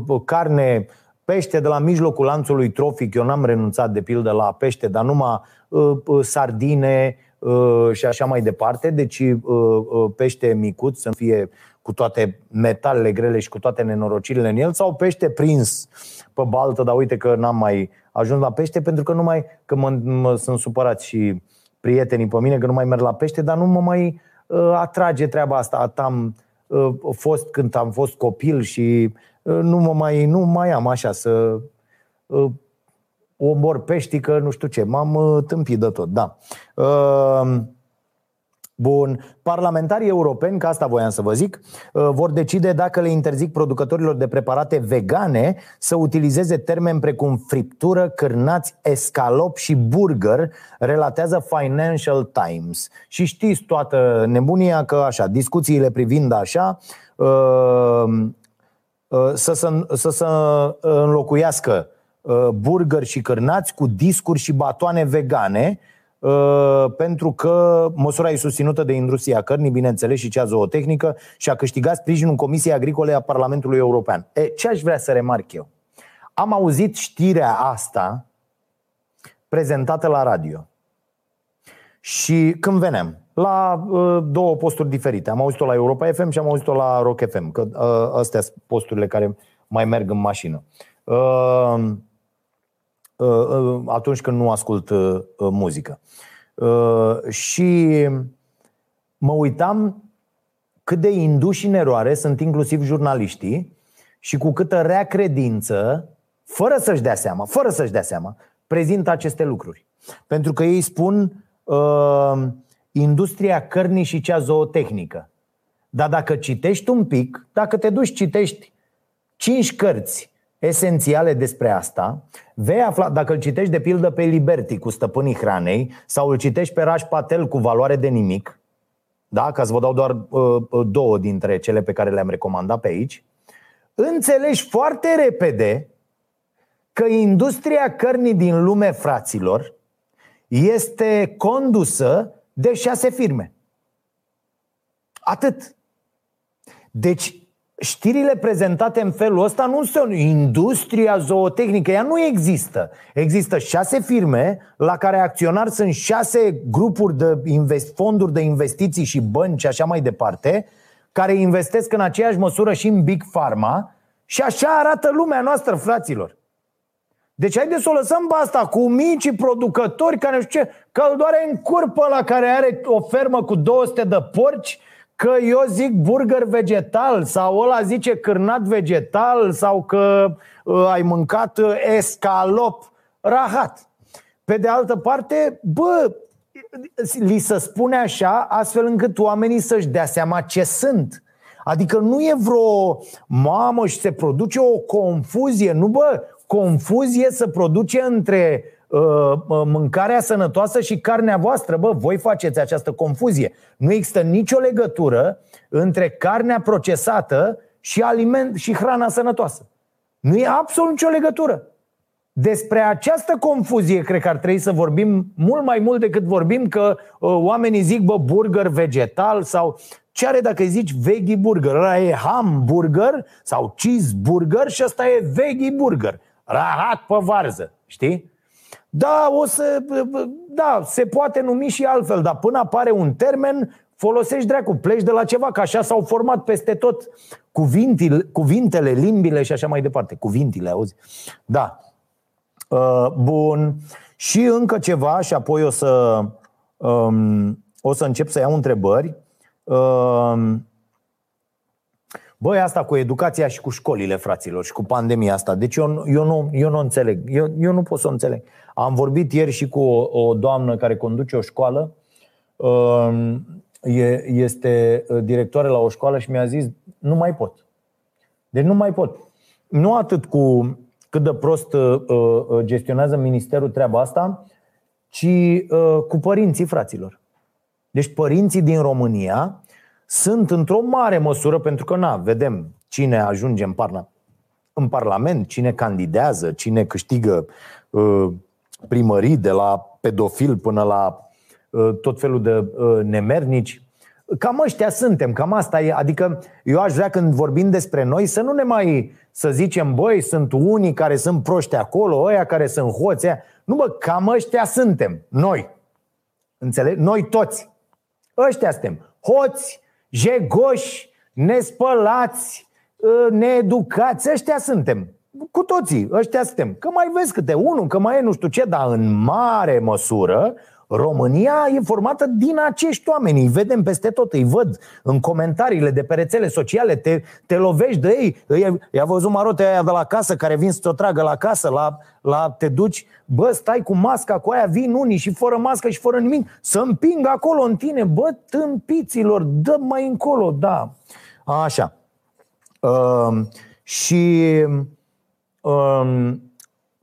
uh, carne, pește de la mijlocul lanțului trofic. Eu n-am renunțat de pildă la pește, dar numai uh, uh, sardine, Uh, și așa mai departe. Deci uh, uh, pește micuț să fie cu toate metalele grele și cu toate nenorocirile în el sau pește prins pe baltă, dar uite că n-am mai ajuns la pește pentru că nu mai, că mă, mă sunt supărați și prietenii pe mine că nu mai merg la pește, dar nu mă mai uh, atrage treaba asta. Am uh, fost când am fost copil și uh, nu mă mai, nu mai am așa să uh, omor peștică, nu știu ce. M-am uh, tâmpit de tot, da. Uh, Bun. Parlamentarii europeni, că asta voiam să vă zic, uh, vor decide dacă le interzic producătorilor de preparate vegane să utilizeze termeni precum friptură, cârnați, escalop și burger, relatează Financial Times. Și știți toată nebunia că așa, discuțiile privind așa, să se, să se înlocuiască Uh, burger și cârnați cu discuri și batoane vegane, uh, pentru că măsura e susținută de industria cărnii, bineînțeles, și cea zootehnică și a câștigat sprijinul Comisiei Agricole a Parlamentului European. E, ce aș vrea să remarc eu? Am auzit știrea asta prezentată la radio. Și când veneam, la uh, două posturi diferite. Am auzit-o la Europa FM și am auzit-o la Rock FM, că uh, astea sunt posturile care mai merg în mașină. Uh, Uh, uh, atunci când nu ascult uh, muzică. Și mă uitam cât de induși în eroare sunt inclusiv jurnaliștii și cu câtă rea credință, fără să-și dea seama, fără să-și dea seama, prezintă aceste lucruri. Pentru că ei spun uh, industria cărnii și cea zootehnică. Dar dacă citești un pic, dacă te duci, citești cinci cărți esențiale despre asta. Vei afla, dacă îl citești de pildă pe Liberty cu stăpânii hranei sau îl citești pe Raj Patel cu valoare de nimic, da? ca să vă dau doar uh, uh, două dintre cele pe care le-am recomandat pe aici, înțelegi foarte repede că industria cărnii din lume, fraților, este condusă de șase firme. Atât. Deci, știrile prezentate în felul ăsta nu sunt industria zootehnică, ea nu există. Există șase firme la care acționari sunt șase grupuri de invest, fonduri de investiții și bănci și așa mai departe, care investesc în aceeași măsură și în Big Pharma și așa arată lumea noastră, fraților. Deci haideți să o lăsăm pe asta cu micii producători care nu știu ce, că îl doare în curpă la care are o fermă cu 200 de porci că eu zic burger vegetal sau ăla zice cârnat vegetal sau că uh, ai mâncat uh, escalop rahat. Pe de altă parte, bă, li se spune așa astfel încât oamenii să-și dea seama ce sunt. Adică nu e vreo mamă și se produce o confuzie. Nu, bă, confuzie se produce între uh, uh, mâncarea sănătoasă și carnea voastră. Bă, voi faceți această confuzie. Nu există nicio legătură între carnea procesată și aliment și hrana sănătoasă. Nu e absolut nicio legătură. Despre această confuzie cred că ar trebui să vorbim mult mai mult decât vorbim că uh, oamenii zic, bă, burger vegetal sau ce are dacă îi zici veggie burger? Ăla e hamburger sau cheeseburger și ăsta e veggie burger. Rahat pe varză, știi? Da, o să, da, se poate numi și altfel, dar până apare un termen, folosești dracu, pleci de la ceva, că așa s-au format peste tot cuvintele, cuvintele, limbile și așa mai departe. Cuvintile, auzi? Da. Uh, bun. Și încă ceva și apoi o să, um, o să încep să iau întrebări. Uh, Băi, asta cu educația și cu școlile, fraților, și cu pandemia asta. Deci eu, eu, nu, eu nu înțeleg. Eu, eu nu pot să o înțeleg. Am vorbit ieri și cu o, o doamnă care conduce o școală. Uh, este directoare la o școală și mi-a zis nu mai pot. Deci nu mai pot. Nu atât cu cât de prost uh, uh, gestionează ministerul treaba asta, ci uh, cu părinții fraților. Deci părinții din România sunt într-o mare măsură, pentru că, na, vedem cine ajunge în, parla- în Parlament, cine candidează, cine câștigă uh, primării, de la pedofil până la uh, tot felul de uh, nemernici. Cam ăștia suntem, cam asta e. Adică eu aș vrea când vorbim despre noi să nu ne mai să zicem, băi, sunt unii care sunt proști acolo, ăia care sunt hoți, aia. Nu, bă, cam ăștia suntem, noi. Înțeleg? Noi toți. Ăștia suntem. Hoți, jegoși, nespălați, ă, needucați, ăștia suntem. Cu toții, ăștia suntem. Că mai vezi câte unul, că mai e nu știu ce, dar în mare măsură România e formată din acești oameni, îi vedem peste tot, îi văd în comentariile de pe rețele sociale, te, te lovești de ei. I-a văzut marote aia de la casă care vin să te tragă la casă, la, la te duci, bă, stai cu masca, cu aia vin unii și fără mască și fără nimic, să împing acolo în tine, bă, tâmpiților, dă mai încolo, da. Așa. Uh, și uh,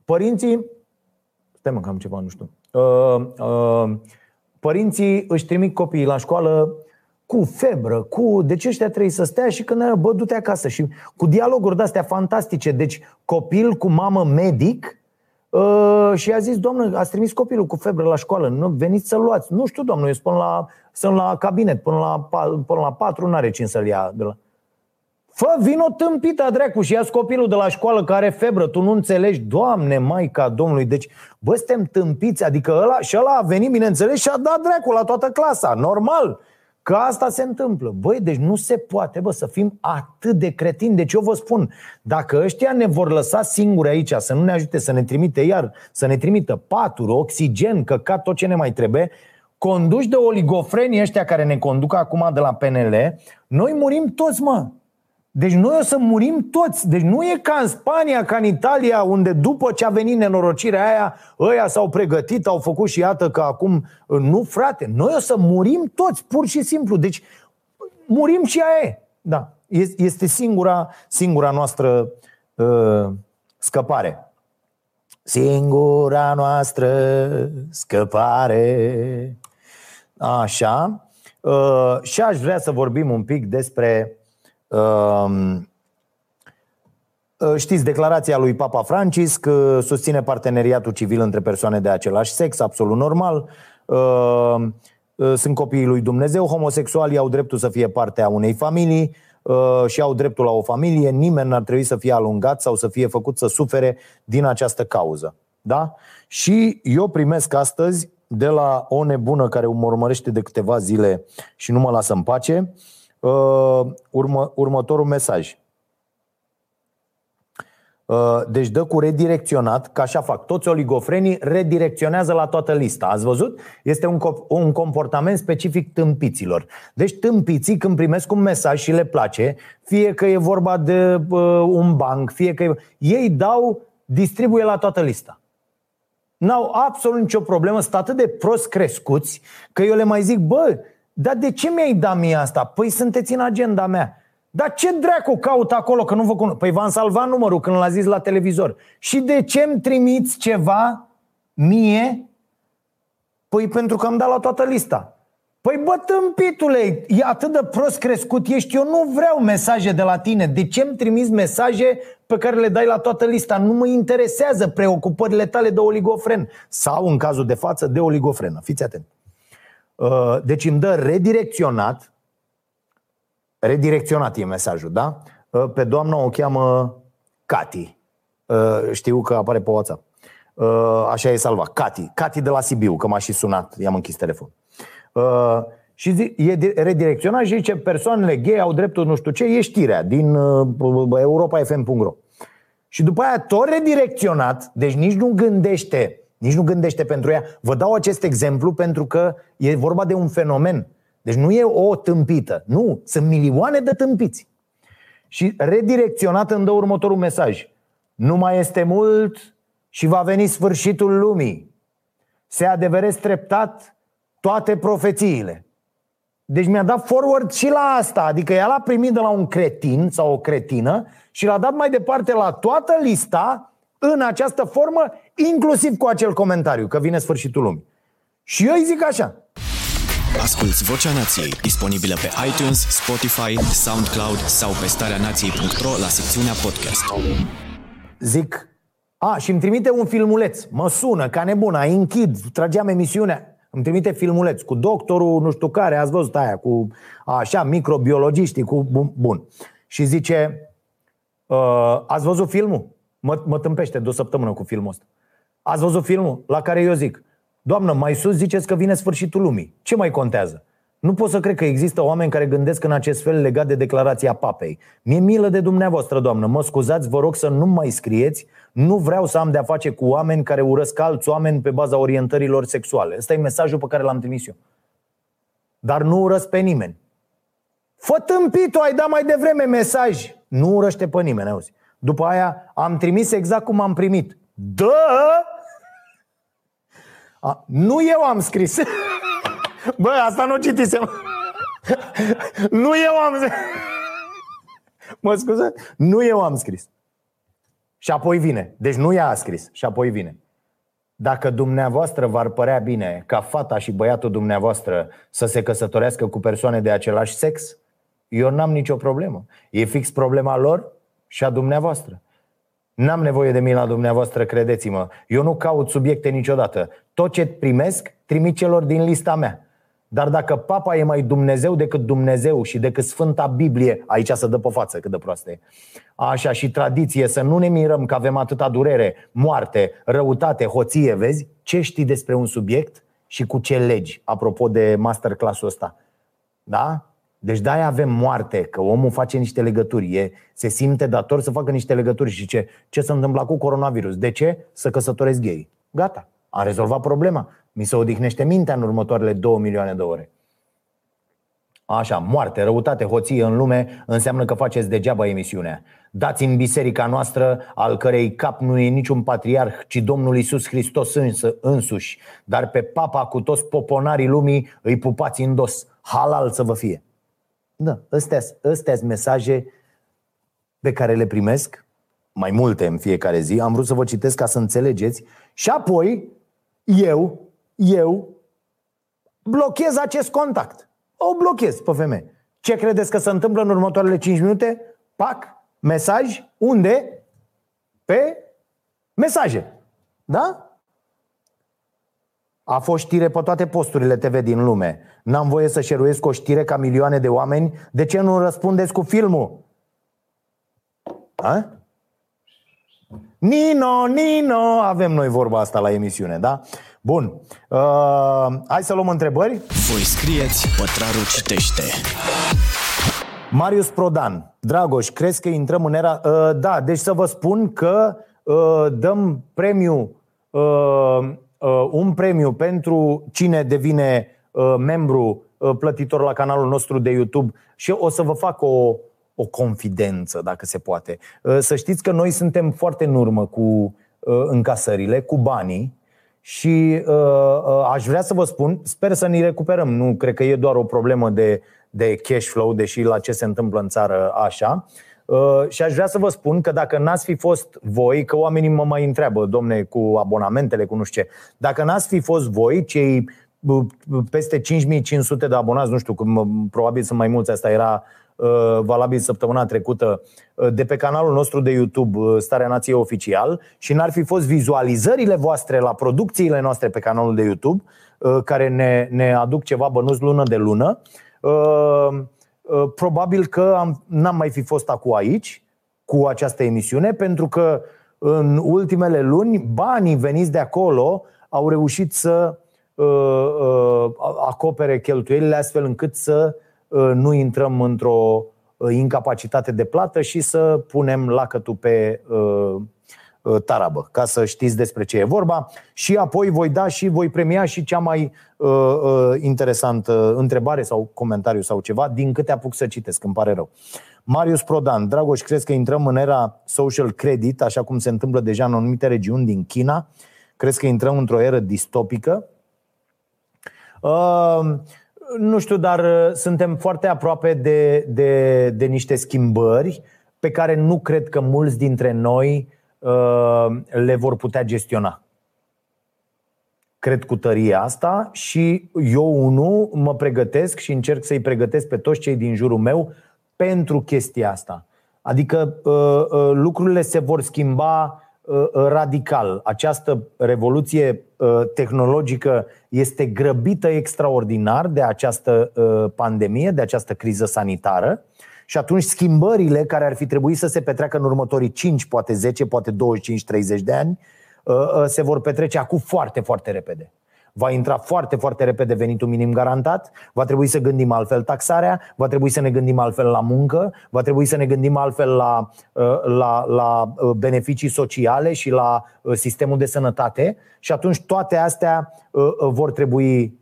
părinții, stai mă că am ceva, nu știu. Uh, uh, părinții își trimit copiii la școală cu febră, cu... Deci ăștia trebuie să stea și când bă, du-te acasă și cu dialoguri de-astea fantastice. Deci copil cu mamă medic uh, și a zis, doamnă, ați trimis copilul cu febră la școală, nu, veniți să-l luați. Nu știu, doamnă, eu spun la, sunt la cabinet, până la, până la patru n-are cine să-l ia de la... Fă, vino tâmpită, dracu, și ia copilul de la școală care are febră, tu nu înțelegi, Doamne, Maica Domnului, deci, bă, suntem tâmpiți, adică ăla, și ăla a venit, bineînțeles, și a dat dracu la toată clasa, normal, că asta se întâmplă. Băi, deci nu se poate, bă, să fim atât de cretini. Deci eu vă spun, dacă ăștia ne vor lăsa singuri aici, să nu ne ajute să ne trimite iar, să ne trimită paturi, oxigen, căcat, tot ce ne mai trebuie, conduși de oligofrenii ăștia care ne conduc acum de la PNL, noi murim toți, mă. Deci noi o să murim toți. Deci nu e ca în Spania, ca în Italia, unde după ce a venit nenorocirea aia, ăia s-au pregătit, au făcut și iată că acum... Nu, frate, noi o să murim toți, pur și simplu. Deci murim și aia e. Da. Este singura, singura noastră uh, scăpare. Singura noastră scăpare. Așa. Uh, și aș vrea să vorbim un pic despre Ehm, știți, declarația lui Papa Francis că susține parteneriatul civil între persoane de același sex, absolut normal. Ehm, sunt copiii lui Dumnezeu, homosexualii au dreptul să fie parte a unei familii ehm, și au dreptul la o familie. Nimeni n-ar trebui să fie alungat sau să fie făcut să sufere din această cauză. Da? Și eu primesc astăzi de la o nebună care mă urmărește de câteva zile și nu mă lasă în pace, uh, urmă, următorul mesaj. Uh, deci dă cu redirecționat, ca așa fac toți oligofrenii, redirecționează la toată lista. Ați văzut? Este un, un comportament specific tâmpiților. Deci tâmpiții când primesc un mesaj și le place, fie că e vorba de uh, un banc, fie că e... ei dau, distribuie la toată lista. N-au absolut nicio problemă, sunt atât de prost crescuți că eu le mai zic, bă, dar de ce mi-ai dat mie asta? Păi sunteți în agenda mea. Dar ce dracu caut acolo că nu vă cunosc? Păi v-am salvat numărul când l-a zis la televizor. Și de ce îmi trimiți ceva mie? Păi pentru că am dat la toată lista. Păi bă, tâmpitule, e atât de prost crescut ești, eu nu vreau mesaje de la tine. De ce îmi trimiți mesaje pe care le dai la toată lista? Nu mă interesează preocupările tale de oligofren. Sau, în cazul de față, de oligofrenă. Fiți atenți. Uh, deci îmi dă redirecționat Redirecționat e mesajul, da? Uh, pe doamna o cheamă Cati. Uh, știu că apare pe WhatsApp. Uh, așa e salvat. Cati. Cati de la Sibiu, că m-a și sunat. I-am închis telefon. Și zi, e redirecționat și zice persoanele gay au dreptul nu știu ce, e știrea din europa.fm.ro Și după aia tot redirecționat, deci nici nu gândește, nici nu gândește pentru ea. Vă dau acest exemplu pentru că e vorba de un fenomen deci nu e o tâmpită. Nu, sunt milioane de tâmpiți. Și redirecționat îmi dă următorul mesaj. Nu mai este mult și va veni sfârșitul lumii. Se adeveresc treptat toate profețiile. Deci mi-a dat forward și la asta, adică ea l-a primit de la un cretin sau o cretină și l-a dat mai departe la toată lista în această formă, inclusiv cu acel comentariu, că vine sfârșitul lumii. Și eu îi zic așa, Asculți Vocea Nației, disponibilă pe iTunes, Spotify, SoundCloud sau pe starea nației.ro la secțiunea podcast. Zic, a, și îmi trimite un filmuleț, mă sună ca nebuna, închid, trageam emisiunea, îmi trimite filmuleț cu doctorul nu știu care, ați văzut aia, cu așa, microbiologiștii, cu bun. bun. Și zice, uh, ați văzut filmul? Mă, mă tâmpește de o săptămână cu filmul ăsta. Ați văzut filmul? La care eu zic, Doamnă, mai sus ziceți că vine sfârșitul lumii. Ce mai contează? Nu pot să cred că există oameni care gândesc în acest fel legat de declarația papei. Mi-e milă de dumneavoastră, doamnă. Mă scuzați, vă rog să nu mai scrieți. Nu vreau să am de-a face cu oameni care urăsc alți oameni pe baza orientărilor sexuale. Ăsta e mesajul pe care l-am trimis eu. Dar nu urăsc pe nimeni. Fă tâmpitul, ai dat mai devreme mesaj. Nu urăște pe nimeni, auzi. După aia am trimis exact cum am primit. Dă! A, nu eu am scris. <laughs> Bă, asta nu citisem. <laughs> nu eu am <laughs> Mă scuză? Nu eu am scris. Și apoi vine. Deci nu ea a scris. Și apoi vine. Dacă dumneavoastră v-ar părea bine ca fata și băiatul dumneavoastră să se căsătorească cu persoane de același sex, eu n-am nicio problemă. E fix problema lor și a dumneavoastră. N-am nevoie de mila dumneavoastră, credeți-mă. Eu nu caut subiecte niciodată. Tot ce primesc, trimit celor din lista mea. Dar dacă papa e mai Dumnezeu decât Dumnezeu și decât Sfânta Biblie, aici să dă pe față cât de proastă e. Așa și tradiție, să nu ne mirăm că avem atâta durere, moarte, răutate, hoție, vezi? Ce știi despre un subiect și cu ce legi, apropo de masterclass-ul ăsta. Da? Deci de avem moarte, că omul face niște legături, e, se simte dator să facă niște legături și ce, ce se întâmplă cu coronavirus. De ce? Să căsătoresc gay. Gata, a rezolvat problema. Mi se odihnește mintea în următoarele două milioane de ore. Așa, moarte, răutate, hoție în lume înseamnă că faceți degeaba emisiunea. Dați în biserica noastră, al cărei cap nu e niciun patriarh, ci Domnul Isus Hristos însă, însuși. Dar pe papa cu toți poponarii lumii îi pupați în dos. Halal să vă fie. Da, astea sunt mesaje pe care le primesc, mai multe în fiecare zi. Am vrut să vă citesc ca să înțelegeți. Și apoi, eu, eu, blochez acest contact. O blochez pe femeie. Ce credeți că se întâmplă în următoarele 5 minute? Pac, mesaj, unde? Pe mesaje. Da? A fost știre pe toate posturile TV din lume. N-am voie să șeruiesc o știre ca milioane de oameni. De ce nu răspundeți cu filmul? A? Nino, Nino, avem noi vorba asta la emisiune, da? Bun. Uh, hai să luăm întrebări. Voi scrieți, Pătraru citește. Marius Prodan, Dragoș, crezi că intrăm în era... Uh, da, deci să vă spun că uh, dăm premiu, uh, uh, un premiu pentru cine devine uh, membru uh, plătitor la canalul nostru de YouTube și o să vă fac o, o confidență, dacă se poate. Uh, să știți că noi suntem foarte în urmă cu uh, încasările, cu banii și uh, uh, aș vrea să vă spun, sper să ne recuperăm. Nu cred că e doar o problemă de, de cash flow, deși la ce se întâmplă în țară așa. Uh, și aș vrea să vă spun că dacă n-ați fi fost voi, că oamenii mă mai întreabă, domne, cu abonamentele, cu nu știu ce, dacă n-ați fi fost voi, cei uh, peste 5500 de abonați, nu știu, cum, probabil sunt mai mulți, asta era Uh, valabil săptămâna trecută uh, de pe canalul nostru de YouTube uh, Starea Nației Oficial și n-ar fi fost vizualizările voastre la producțiile noastre pe canalul de YouTube care ne, ne aduc ceva bănuți lună de lună, probabil că am, n-am mai fi fost acum aici cu această emisiune pentru că în ultimele luni banii veniți de acolo au reușit să acopere cheltuielile astfel încât să Uh, nu intrăm într-o uh, incapacitate de plată și să punem lacătul pe uh, tarabă, ca să știți despre ce e vorba. Și apoi voi da și voi premia și cea mai uh, uh, interesantă întrebare sau comentariu sau ceva, din câte apuc să citesc, îmi pare rău. Marius Prodan, Dragoș, crezi că intrăm în era social credit, așa cum se întâmplă deja în anumite regiuni din China? Crezi că intrăm într-o eră distopică? Uh, nu știu, dar uh, suntem foarte aproape de, de, de niște schimbări pe care nu cred că mulți dintre noi uh, le vor putea gestiona. Cred cu tărie asta și eu, unul, mă pregătesc și încerc să-i pregătesc pe toți cei din jurul meu pentru chestia asta. Adică uh, uh, lucrurile se vor schimba Uh, uh, radical. Această revoluție uh, tehnologică este grăbită extraordinar de această pandemie, de această criză sanitară. Și atunci schimbările care ar fi trebuit să se petreacă în următorii 5, poate 10, poate 25-30 de ani, se vor petrece acum foarte, foarte repede. Va intra foarte, foarte repede venitul minim garantat, va trebui să gândim altfel taxarea, va trebui să ne gândim altfel la muncă, va trebui să ne gândim altfel la, uh, la, la uh, beneficii sociale și la uh, sistemul de sănătate. Și atunci toate astea vor trebui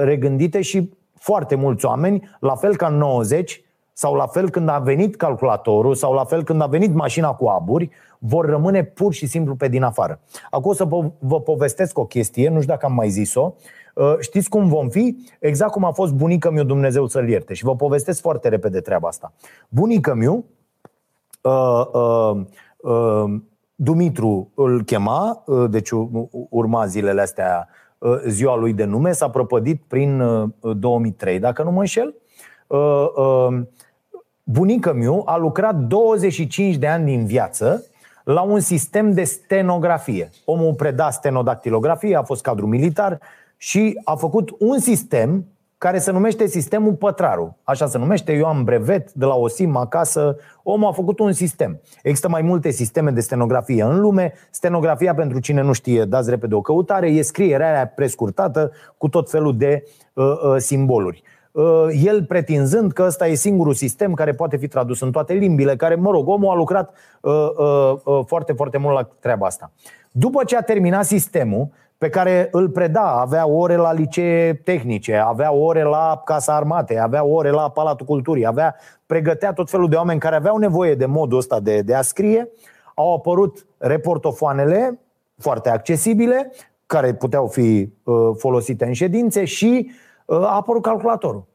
regândite și foarte mulți oameni, la fel ca în 90, sau la fel când a venit calculatorul, sau la fel când a venit mașina cu aburi, vor rămâne pur și simplu pe din afară. Acum o să vă povestesc o chestie, nu știu dacă am mai zis-o. Uh, știți cum vom fi? Exact cum a fost bunica miu, Dumnezeu să-l ierte. Și vă povestesc foarte repede treaba asta. Bunica miu, uh, uh, uh, Dumitru îl chema, uh, deci urma zilele astea uh, ziua lui de nume, s-a prăpădit prin 2003, dacă nu mă înșel. Bunica miu a lucrat 25 de ani din viață la un sistem de stenografie. Omul preda stenodactilografie, a fost cadru militar și a făcut un sistem care se numește sistemul Pătraru. Așa se numește, eu am brevet de la OSIM acasă. Omul a făcut un sistem. Există mai multe sisteme de stenografie în lume. Stenografia, pentru cine nu știe, dați repede o căutare, e scrierea aia prescurtată cu tot felul de uh, uh, simboluri. Uh, el pretinzând că ăsta e singurul sistem care poate fi tradus în toate limbile, care, mă rog, omul a lucrat uh, uh, foarte, foarte mult la treaba asta. După ce a terminat sistemul, pe care îl preda, avea ore la licee tehnice, avea ore la Casa Armate, avea ore la Palatul Culturii, avea, pregătea tot felul de oameni care aveau nevoie de modul ăsta de, de a scrie, au apărut reportofoanele foarte accesibile, care puteau fi uh, folosite în ședințe și a apărut calculatorul.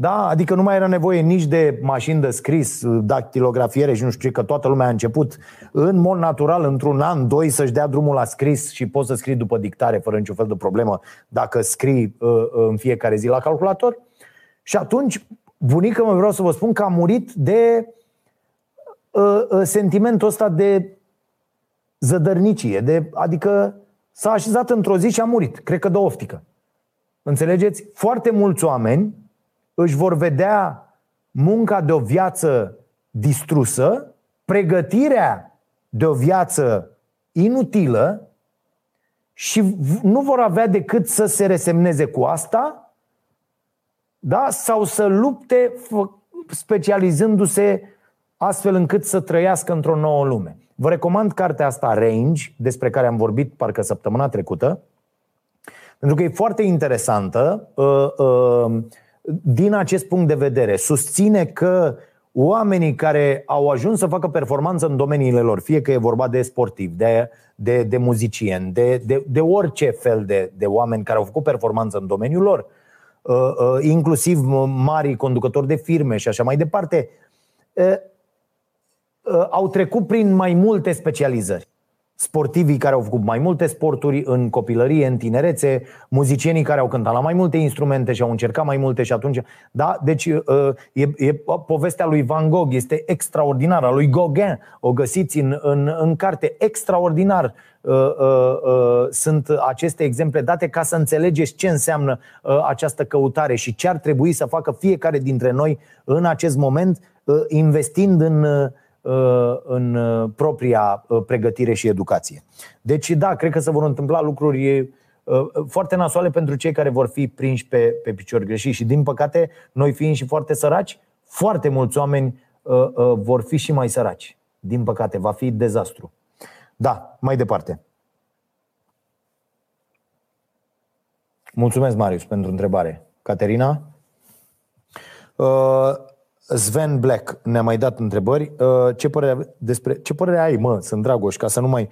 Da? Adică nu mai era nevoie nici de mașini de scris, dactilografiere și nu știu ce, că toată lumea a început în mod natural, într-un an, doi, să-și dea drumul la scris și poți să scrii după dictare fără niciun fel de problemă dacă scrii uh, uh, în fiecare zi la calculator. Și atunci, bunica mă vreau să vă spun că a murit de uh, uh, sentimentul ăsta de zădărnicie, de, adică s-a așezat într-o zi și a murit, cred că de oftică. Înțelegeți? Foarte mulți oameni își vor vedea munca de o viață distrusă, pregătirea de o viață inutilă și nu vor avea decât să se resemneze cu asta da? sau să lupte specializându-se astfel încât să trăiască într-o nouă lume. Vă recomand cartea asta Range, despre care am vorbit parcă săptămâna trecută, pentru că e foarte interesantă uh, uh, din acest punct de vedere. Susține că oamenii care au ajuns să facă performanță în domeniile lor, fie că e vorba de sportiv, de, de, de muzicieni, de, de, de orice fel de, de oameni care au făcut performanță în domeniul lor, uh, uh, inclusiv mari conducători de firme și așa mai departe, uh, au trecut prin mai multe specializări sportivii care au făcut mai multe sporturi în copilărie, în tinerețe, muzicienii care au cântat la mai multe instrumente și au încercat mai multe și atunci. Da? Deci uh, e, e povestea lui Van Gogh, este extraordinară, a lui Gauguin, o găsiți în, în, în carte, extraordinar. Uh, uh, sunt aceste exemple date ca să înțelegeți ce înseamnă această căutare și ce ar trebui să facă fiecare dintre noi în acest moment, investind în Uh, în uh, propria uh, pregătire și educație. Deci, da, cred că se vor întâmpla lucruri foarte nasoale pentru cei care vor fi prinși pe, pe picior greșit. Și, din păcate, noi fiind și foarte săraci, foarte mulți oameni vor fi și mai săraci. Din păcate, va fi dezastru. Da, mai departe. Mulțumesc, Marius, pentru întrebare. Caterina? Sven Black ne-a mai dat întrebări. Uh, ce părere, despre, ce părere ai, mă, sunt Dragoș, ca să nu mai...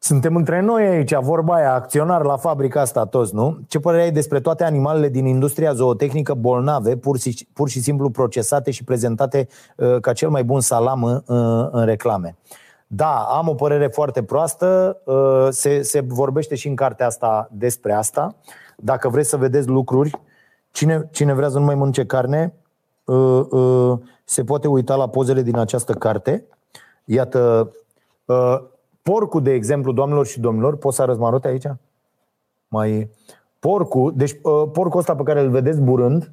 Suntem între noi aici, vorba aia, acționar la fabrica asta toți, nu? Ce părere ai despre toate animalele din industria zootehnică bolnave, pur și, pur și simplu procesate și prezentate uh, ca cel mai bun salam în, uh, în reclame? Da, am o părere foarte proastă, uh, se, se vorbește și în cartea asta despre asta. Dacă vreți să vedeți lucruri, cine, cine vrea să nu mai mănânce carne, Uh, uh, se poate uita la pozele din această carte. Iată, uh, porcul, de exemplu, doamnelor și domnilor, poți să arăți marote aici? Mai porcul, deci porcul ăsta pe care îl vedeți burând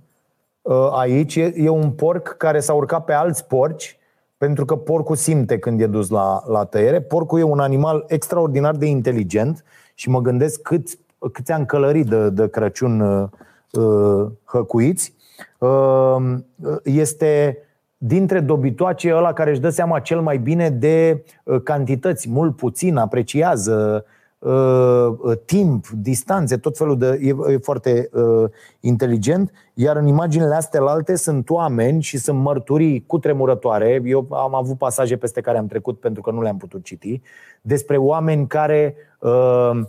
aici e un porc care s-a urcat pe alți porci pentru că porcul simte când e dus la, la tăiere. Porcul e un animal extraordinar de inteligent și mă gândesc cât, câți am călărit de, de Crăciun uh, hăcuiți Ehm, este dintre dobitoace ăla care își dă seama cel mai bine de uh, cantități, mult puțin, apreciază uh, uh, timp, distanțe, tot felul de. e, e foarte uh, inteligent. Iar în imaginile astea alte sunt oameni și sunt mărturii cu tremurătoare. Eu am avut pasaje peste care am trecut pentru că nu le-am putut citi, despre oameni care. Uh, Uh,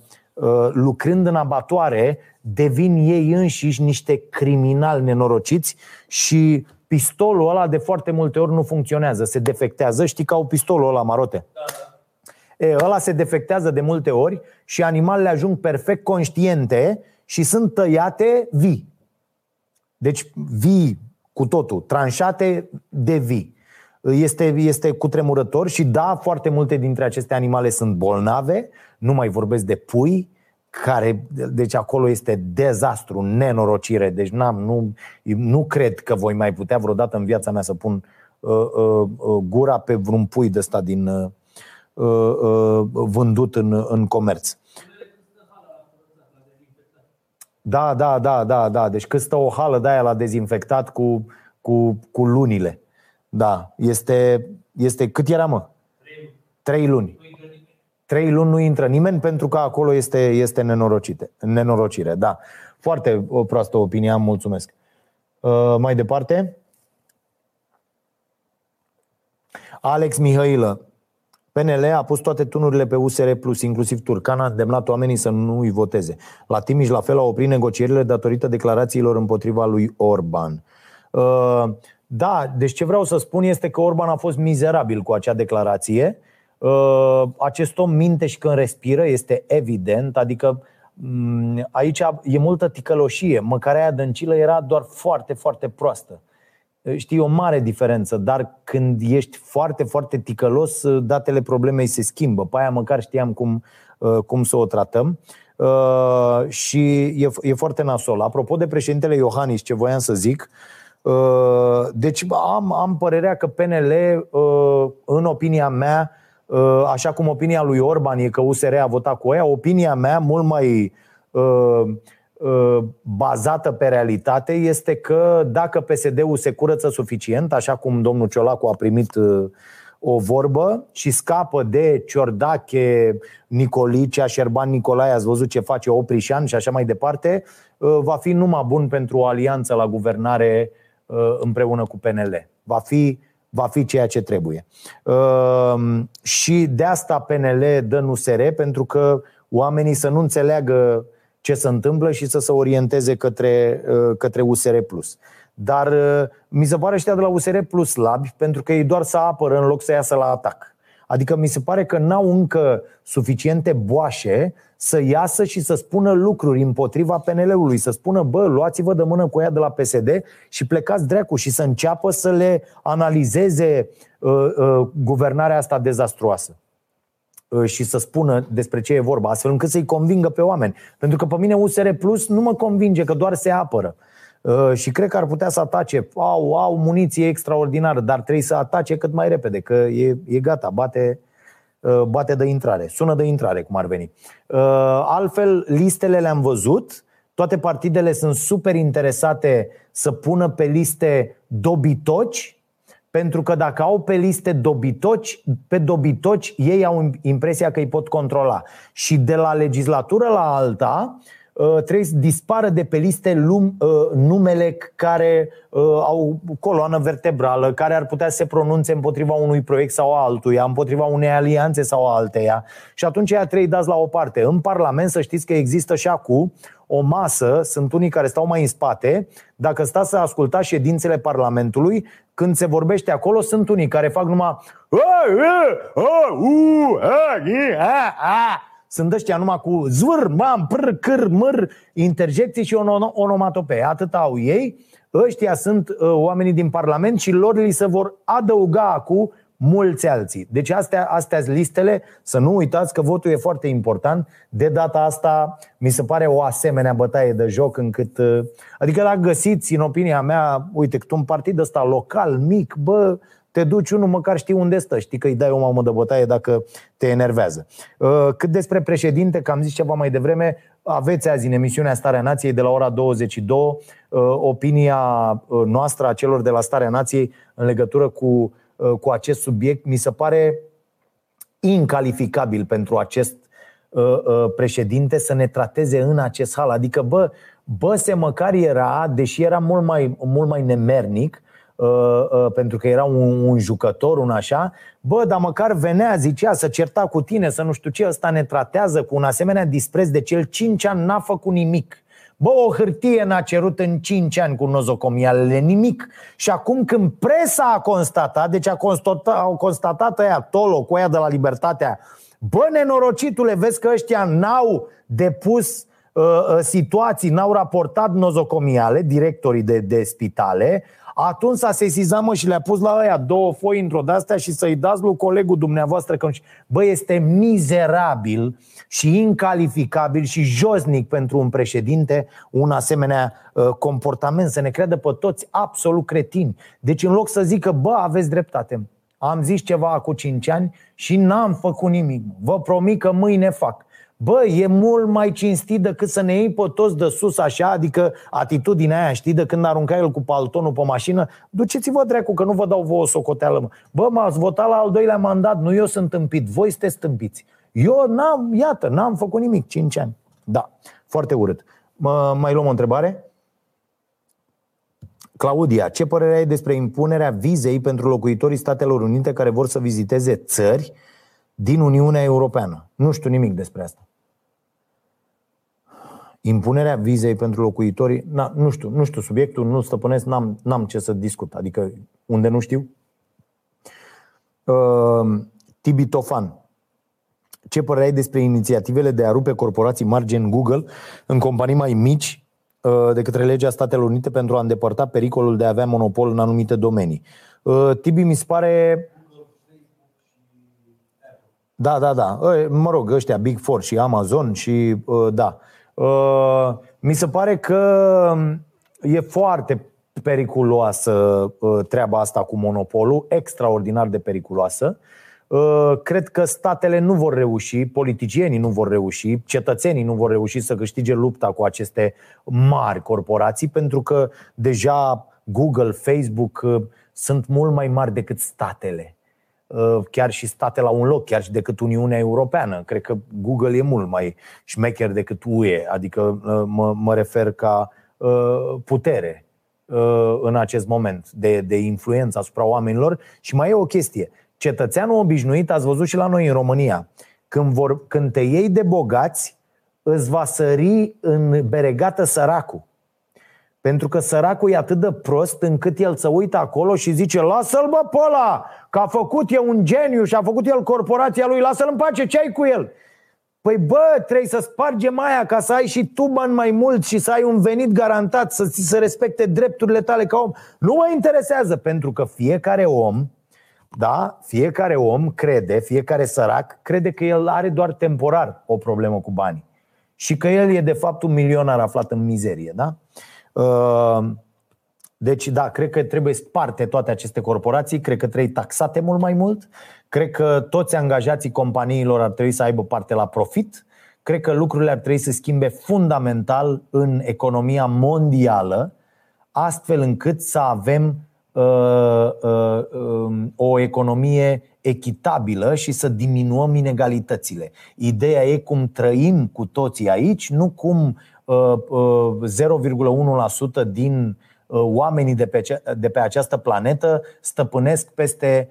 lucrând în abatoare, devin ei înșiși niște criminali nenorociți și pistolul ăla de foarte multe ori nu funcționează, se defectează. Știi că au pistolul ăla, Marote? Da, da. E, ăla se defectează de multe ori și animalele ajung perfect conștiente și sunt tăiate vii. Deci vii cu totul, tranșate de vii. Este, este cutremurător și da, foarte multe dintre aceste animale sunt bolnave, nu mai vorbesc de pui, care, deci acolo este dezastru, nenorocire. Deci n-am, nu, nu cred că voi mai putea vreodată în viața mea să pun uh, uh, uh, gura pe vreun pui de ăsta din uh, uh, vândut în, în comerț. Da, da, da, da, da. Deci cât stă o hală de aia la dezinfectat cu, cu, cu lunile. Da, este, este cât era, mă? Trei luni. Trei luni nu intră nimeni pentru că acolo este, este nenorocite, nenorocire. Da, foarte o proastă opinie, am mulțumesc. Uh, mai departe. Alex Mihailă. PNL a pus toate tunurile pe USR Plus, inclusiv Turcan, a îndemnat oamenii să nu îi voteze. La Timiș, la fel, a oprit negocierile datorită declarațiilor împotriva lui Orban. Uh, da, deci ce vreau să spun este că Orban a fost mizerabil cu acea declarație Uh, acest om minte și când respiră, este evident, adică mm, aici e multă ticăloșie. Măcar aia dăncilă era doar foarte, foarte proastă. Uh, știi, o mare diferență, dar când ești foarte, foarte ticălos, uh, datele problemei se schimbă. Pe aia măcar știam cum, cum să o tratăm. Și e, e foarte nasol. Apropo de președintele Iohannis, ce voiam să zic, deci am, am părerea că PNL, în opinia mea, Uh, așa cum opinia lui Orban e că USR a votat cu ea, opinia mea mult mai uh, uh, bazată pe realitate este că dacă PSD-ul se curăță suficient, așa cum domnul Ciolacu a primit uh, o vorbă și scapă de Ciordache, Nicolicea, Șerban Nicolae, ați văzut ce face Oprișan și așa mai departe, uh, va fi numai bun pentru o alianță la guvernare uh, împreună cu PNL. Va fi, va fi ceea ce trebuie. Uh, și de asta PNL dă NUSR, pentru că oamenii să nu înțeleagă ce se întâmplă și să se orienteze către, către USR dar uh, mi se pare ăștia de la USR plus slabi pentru că ei doar să apără în loc să iasă la atac. Adică mi se pare că n-au încă suficiente boașe să iasă și să spună lucruri împotriva PNL-ului, să spună, bă, luați-vă de mână cu ea de la PSD și plecați dreacu și să înceapă să le analizeze uh, uh, guvernarea asta dezastruoasă uh, și să spună despre ce e vorba, astfel încât să-i convingă pe oameni. Pentru că pe mine USR Plus nu mă convinge că doar se apără. Uh, și cred că ar putea să atace. Au, au muniție extraordinară, dar trebuie să atace cât mai repede, că e, e gata, bate, uh, bate de intrare, sună de intrare, cum ar veni. Uh, altfel, listele le-am văzut, toate partidele sunt super interesate să pună pe liste dobitoci, pentru că dacă au pe liste dobitoci, pe dobitoci ei au impresia că îi pot controla. Și de la legislatură la alta, Uh, trebuie să dispară de pe liste lum, uh, numele care uh, au coloană vertebrală, care ar putea să se pronunțe împotriva unui proiect sau altuia, împotriva unei alianțe sau alteia. Și atunci ea trei dați la o parte. În Parlament să știți că există și acum o masă, sunt unii care stau mai în spate, dacă stați să ascultați ședințele Parlamentului, când se vorbește acolo, sunt unii care fac numai sunt ăștia numai cu zvâr, mam, pr, câr, măr, interjecții și onomatopee. Atât au ei. Ăștia sunt uh, oamenii din Parlament și lor li se vor adăuga acum mulți alții. Deci astea, astea sunt listele, să nu uitați că votul e foarte important. De data asta mi se pare o asemenea bătaie de joc încât... Uh, adică dacă găsiți, în opinia mea, uite, cât un partid ăsta local, mic, bă, te duci unul măcar știi unde stă, știi că îi dai o mamă de bătaie dacă te enervează. Uh, cât despre președinte, că am zis ceva mai devreme, aveți azi în emisiunea Starea Nației de la ora 22 uh, opinia uh, noastră a celor de la Starea Nației în legătură cu, cu acest subiect. Mi se pare incalificabil pentru acest președinte să ne trateze în acest hal. Adică, bă, bă, se măcar era, deși era mult mai, mult mai nemernic, Uh, uh, pentru că era un, un jucător, un așa, bă, dar măcar venea, zicea, să certa cu tine, să nu știu ce, ăsta ne tratează cu un asemenea dispreț de cel 5 ani n-a făcut nimic. Bă, o hârtie n-a cerut în 5 ani cu nozocomialele, nimic. Și acum când presa a constatat, deci a constatat, au constatat aia Tolo cu aia de la Libertatea, bă, nenorocitule, vezi că ăștia n-au depus uh, uh, situații, n-au raportat nozocomiale, directorii de, de spitale, atunci s-a sesizat mă și le-a pus la ăia două foi într-o de-astea și să-i dați lui colegul dumneavoastră că Bă, este mizerabil și incalificabil și josnic pentru un președinte un asemenea uh, comportament, să ne creadă pe toți absolut cretini. Deci în loc să zică, bă, aveți dreptate, am zis ceva acum 5 ani și n-am făcut nimic. Vă promit că mâine fac. Bă, e mult mai cinstit decât să ne iei pe toți de sus așa, adică atitudinea aia, știi, de când arunca el cu paltonul pe mașină, duceți-vă dracu că nu vă dau vouă o socoteală. Mă. Bă, m-ați votat la al doilea mandat, nu eu sunt tâmpit, voi sunteți tâmpiți. Eu n-am, iată, n-am făcut nimic, 5 ani. Da, foarte urât. Mă, mai luăm o întrebare? Claudia, ce părere ai despre impunerea vizei pentru locuitorii Statelor Unite care vor să viziteze țări din Uniunea Europeană? Nu știu nimic despre asta. Impunerea vizei pentru locuitorii, na, nu știu, nu știu subiectul, nu stăpânesc, n-am, n-am ce să discut, adică unde nu știu. Uh, Tibi Tofan, ce părere ai despre inițiativele de a rupe corporații mari gen Google în companii mai mici uh, de către legea Statelor Unite pentru a îndepărta pericolul de a avea monopol în anumite domenii? Uh, Tibi mi se pare da, da, da. Mă rog, ăștia Big Four și Amazon și uh, da. Uh, mi se pare că e foarte periculoasă uh, treaba asta cu monopolul, extraordinar de periculoasă. Uh, cred că statele nu vor reuși, politicienii nu vor reuși, cetățenii nu vor reuși să câștige lupta cu aceste mari corporații, pentru că deja Google, Facebook uh, sunt mult mai mari decât statele. Uh, chiar și state la un loc, chiar și decât Uniunea Europeană. Cred că Google e mult mai șmecher decât UE, adică mă, mă refer ca putere în acest moment de, de influență asupra oamenilor. Și mai e o chestie cetățeanul obișnuit, ați văzut și la noi în România, când, vor, când te iei de bogați, îți va sări în beregată săracul. Pentru că săracul e atât de prost încât el să uită acolo și zice Lasă-l bă pe ăla, că a făcut e un geniu și a făcut el corporația lui, lasă-l în pace, ce ai cu el? Păi bă, trebuie să spargem aia ca să ai și tu bani mai mult și să ai un venit garantat, să ți se respecte drepturile tale ca om. Nu mă interesează, pentru că fiecare om da? Fiecare om crede, fiecare sărac crede că el are doar temporar o problemă cu banii și că el e de fapt un milionar aflat în mizerie. Da? Uh, deci, da, cred că trebuie sparte toate aceste corporații, cred că trebuie taxate mult mai mult, cred că toți angajații companiilor ar trebui să aibă parte la profit, cred că lucrurile ar trebui să schimbe fundamental în economia mondială, astfel încât să avem Uh, uh, um, o economie echitabilă și să diminuăm inegalitățile. Ideea e cum trăim cu toții aici, nu cum 0,1% uh, din oamenii de pe, de pe această planetă stăpânesc peste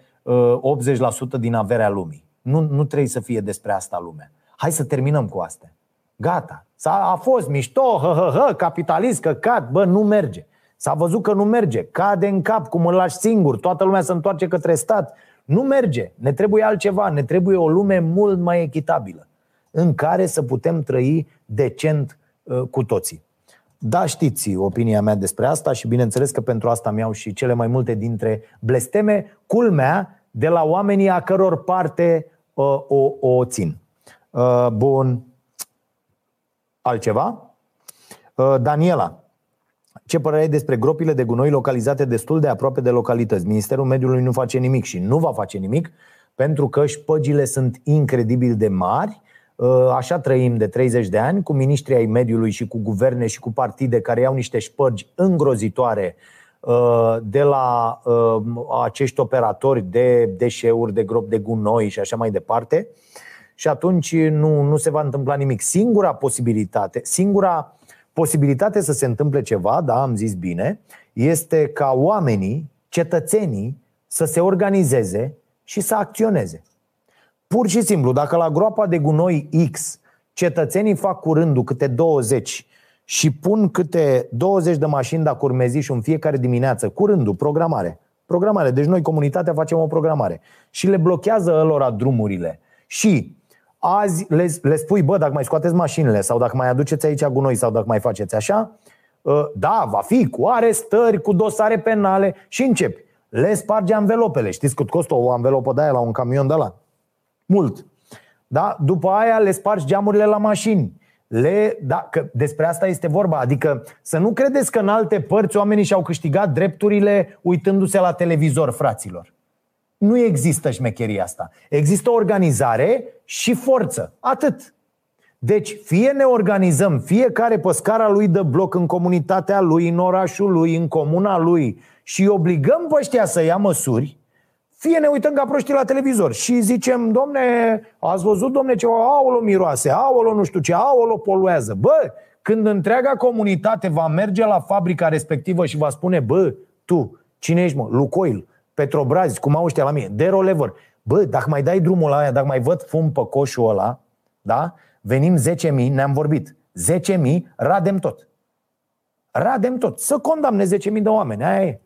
80% din averea lumii. Nu, nu trebuie să fie despre asta lumea. Hai să terminăm cu asta. Gata. S-a, a fost mișto, hă, hă, hă, capitalist, căcat, bă, nu merge. S-a văzut că nu merge, cade în cap, cum îl lași singur, toată lumea se întoarce către stat. Nu merge, ne trebuie altceva, ne trebuie o lume mult mai echitabilă, în care să putem trăi decent uh, cu toții. Da, știți opinia mea despre asta și bineînțeles că pentru asta mi-au și cele mai multe dintre blesteme, culmea de la oamenii a căror parte uh, o, o țin. Uh, bun. Altceva? Uh, Daniela, ce părere ai despre gropile de gunoi localizate destul de aproape de localități? Ministerul Mediului nu face nimic și nu va face nimic pentru că șpăgile sunt incredibil de mari. Uh, așa trăim de 30 de ani cu ministrii ai mediului și cu guverne și cu partide care iau niște șpăgi îngrozitoare uh, de la uh, acești operatori de deșeuri, de grop de gunoi și așa mai departe. Și atunci nu, nu se va întâmpla nimic. Singura posibilitate, singura posibilitate să se întâmple ceva, da, am zis bine, este ca oamenii, cetățenii, să se organizeze și să acționeze. Pur și simplu, dacă la groapa de gunoi X cetățenii fac cu rândul câte 20 și pun câte 20 de mașini de curmeziș în fiecare dimineață, cu rândul, programare. Programare. Deci noi, comunitatea, facem o programare. Și le blochează lor drumurile. Și azi le, le spui, bă, dacă mai scoateți mașinile sau dacă mai aduceți aici gunoi sau dacă mai faceți așa, ă, da, va fi cu arestări, cu dosare penale și începi. Le sparge anvelopele. Știți cât costă o anvelopă de aia la un camion de la? Mult. Da? După aia le spargi geamurile la mașini. Le, da, că despre asta este vorba. Adică să nu credeți că în alte părți oamenii și-au câștigat drepturile uitându-se la televizor, fraților. Nu există șmecheria asta. Există organizare și forță. Atât. Deci, fie ne organizăm fiecare pe scara lui de bloc, în comunitatea lui, în orașul lui, în comuna lui și obligăm pe ăștia să ia măsuri, fie ne uităm ca proștii la televizor și zicem, domne, ați văzut, domne, ce aolo miroase, aolo nu știu ce, aolo poluează. Bă, când întreaga comunitate va merge la fabrica respectivă și va spune, bă, tu, cine ești, mă? Lucoil, Petrobras, cum au ăștia la mine, Dero Lever. Bă, dacă mai dai drumul la aia, dacă mai văd fum pe coșul ăla, da? Venim 10.000, ne-am vorbit. 10.000, radem tot. Radem tot. Să condamne 10.000 de oameni, aia e.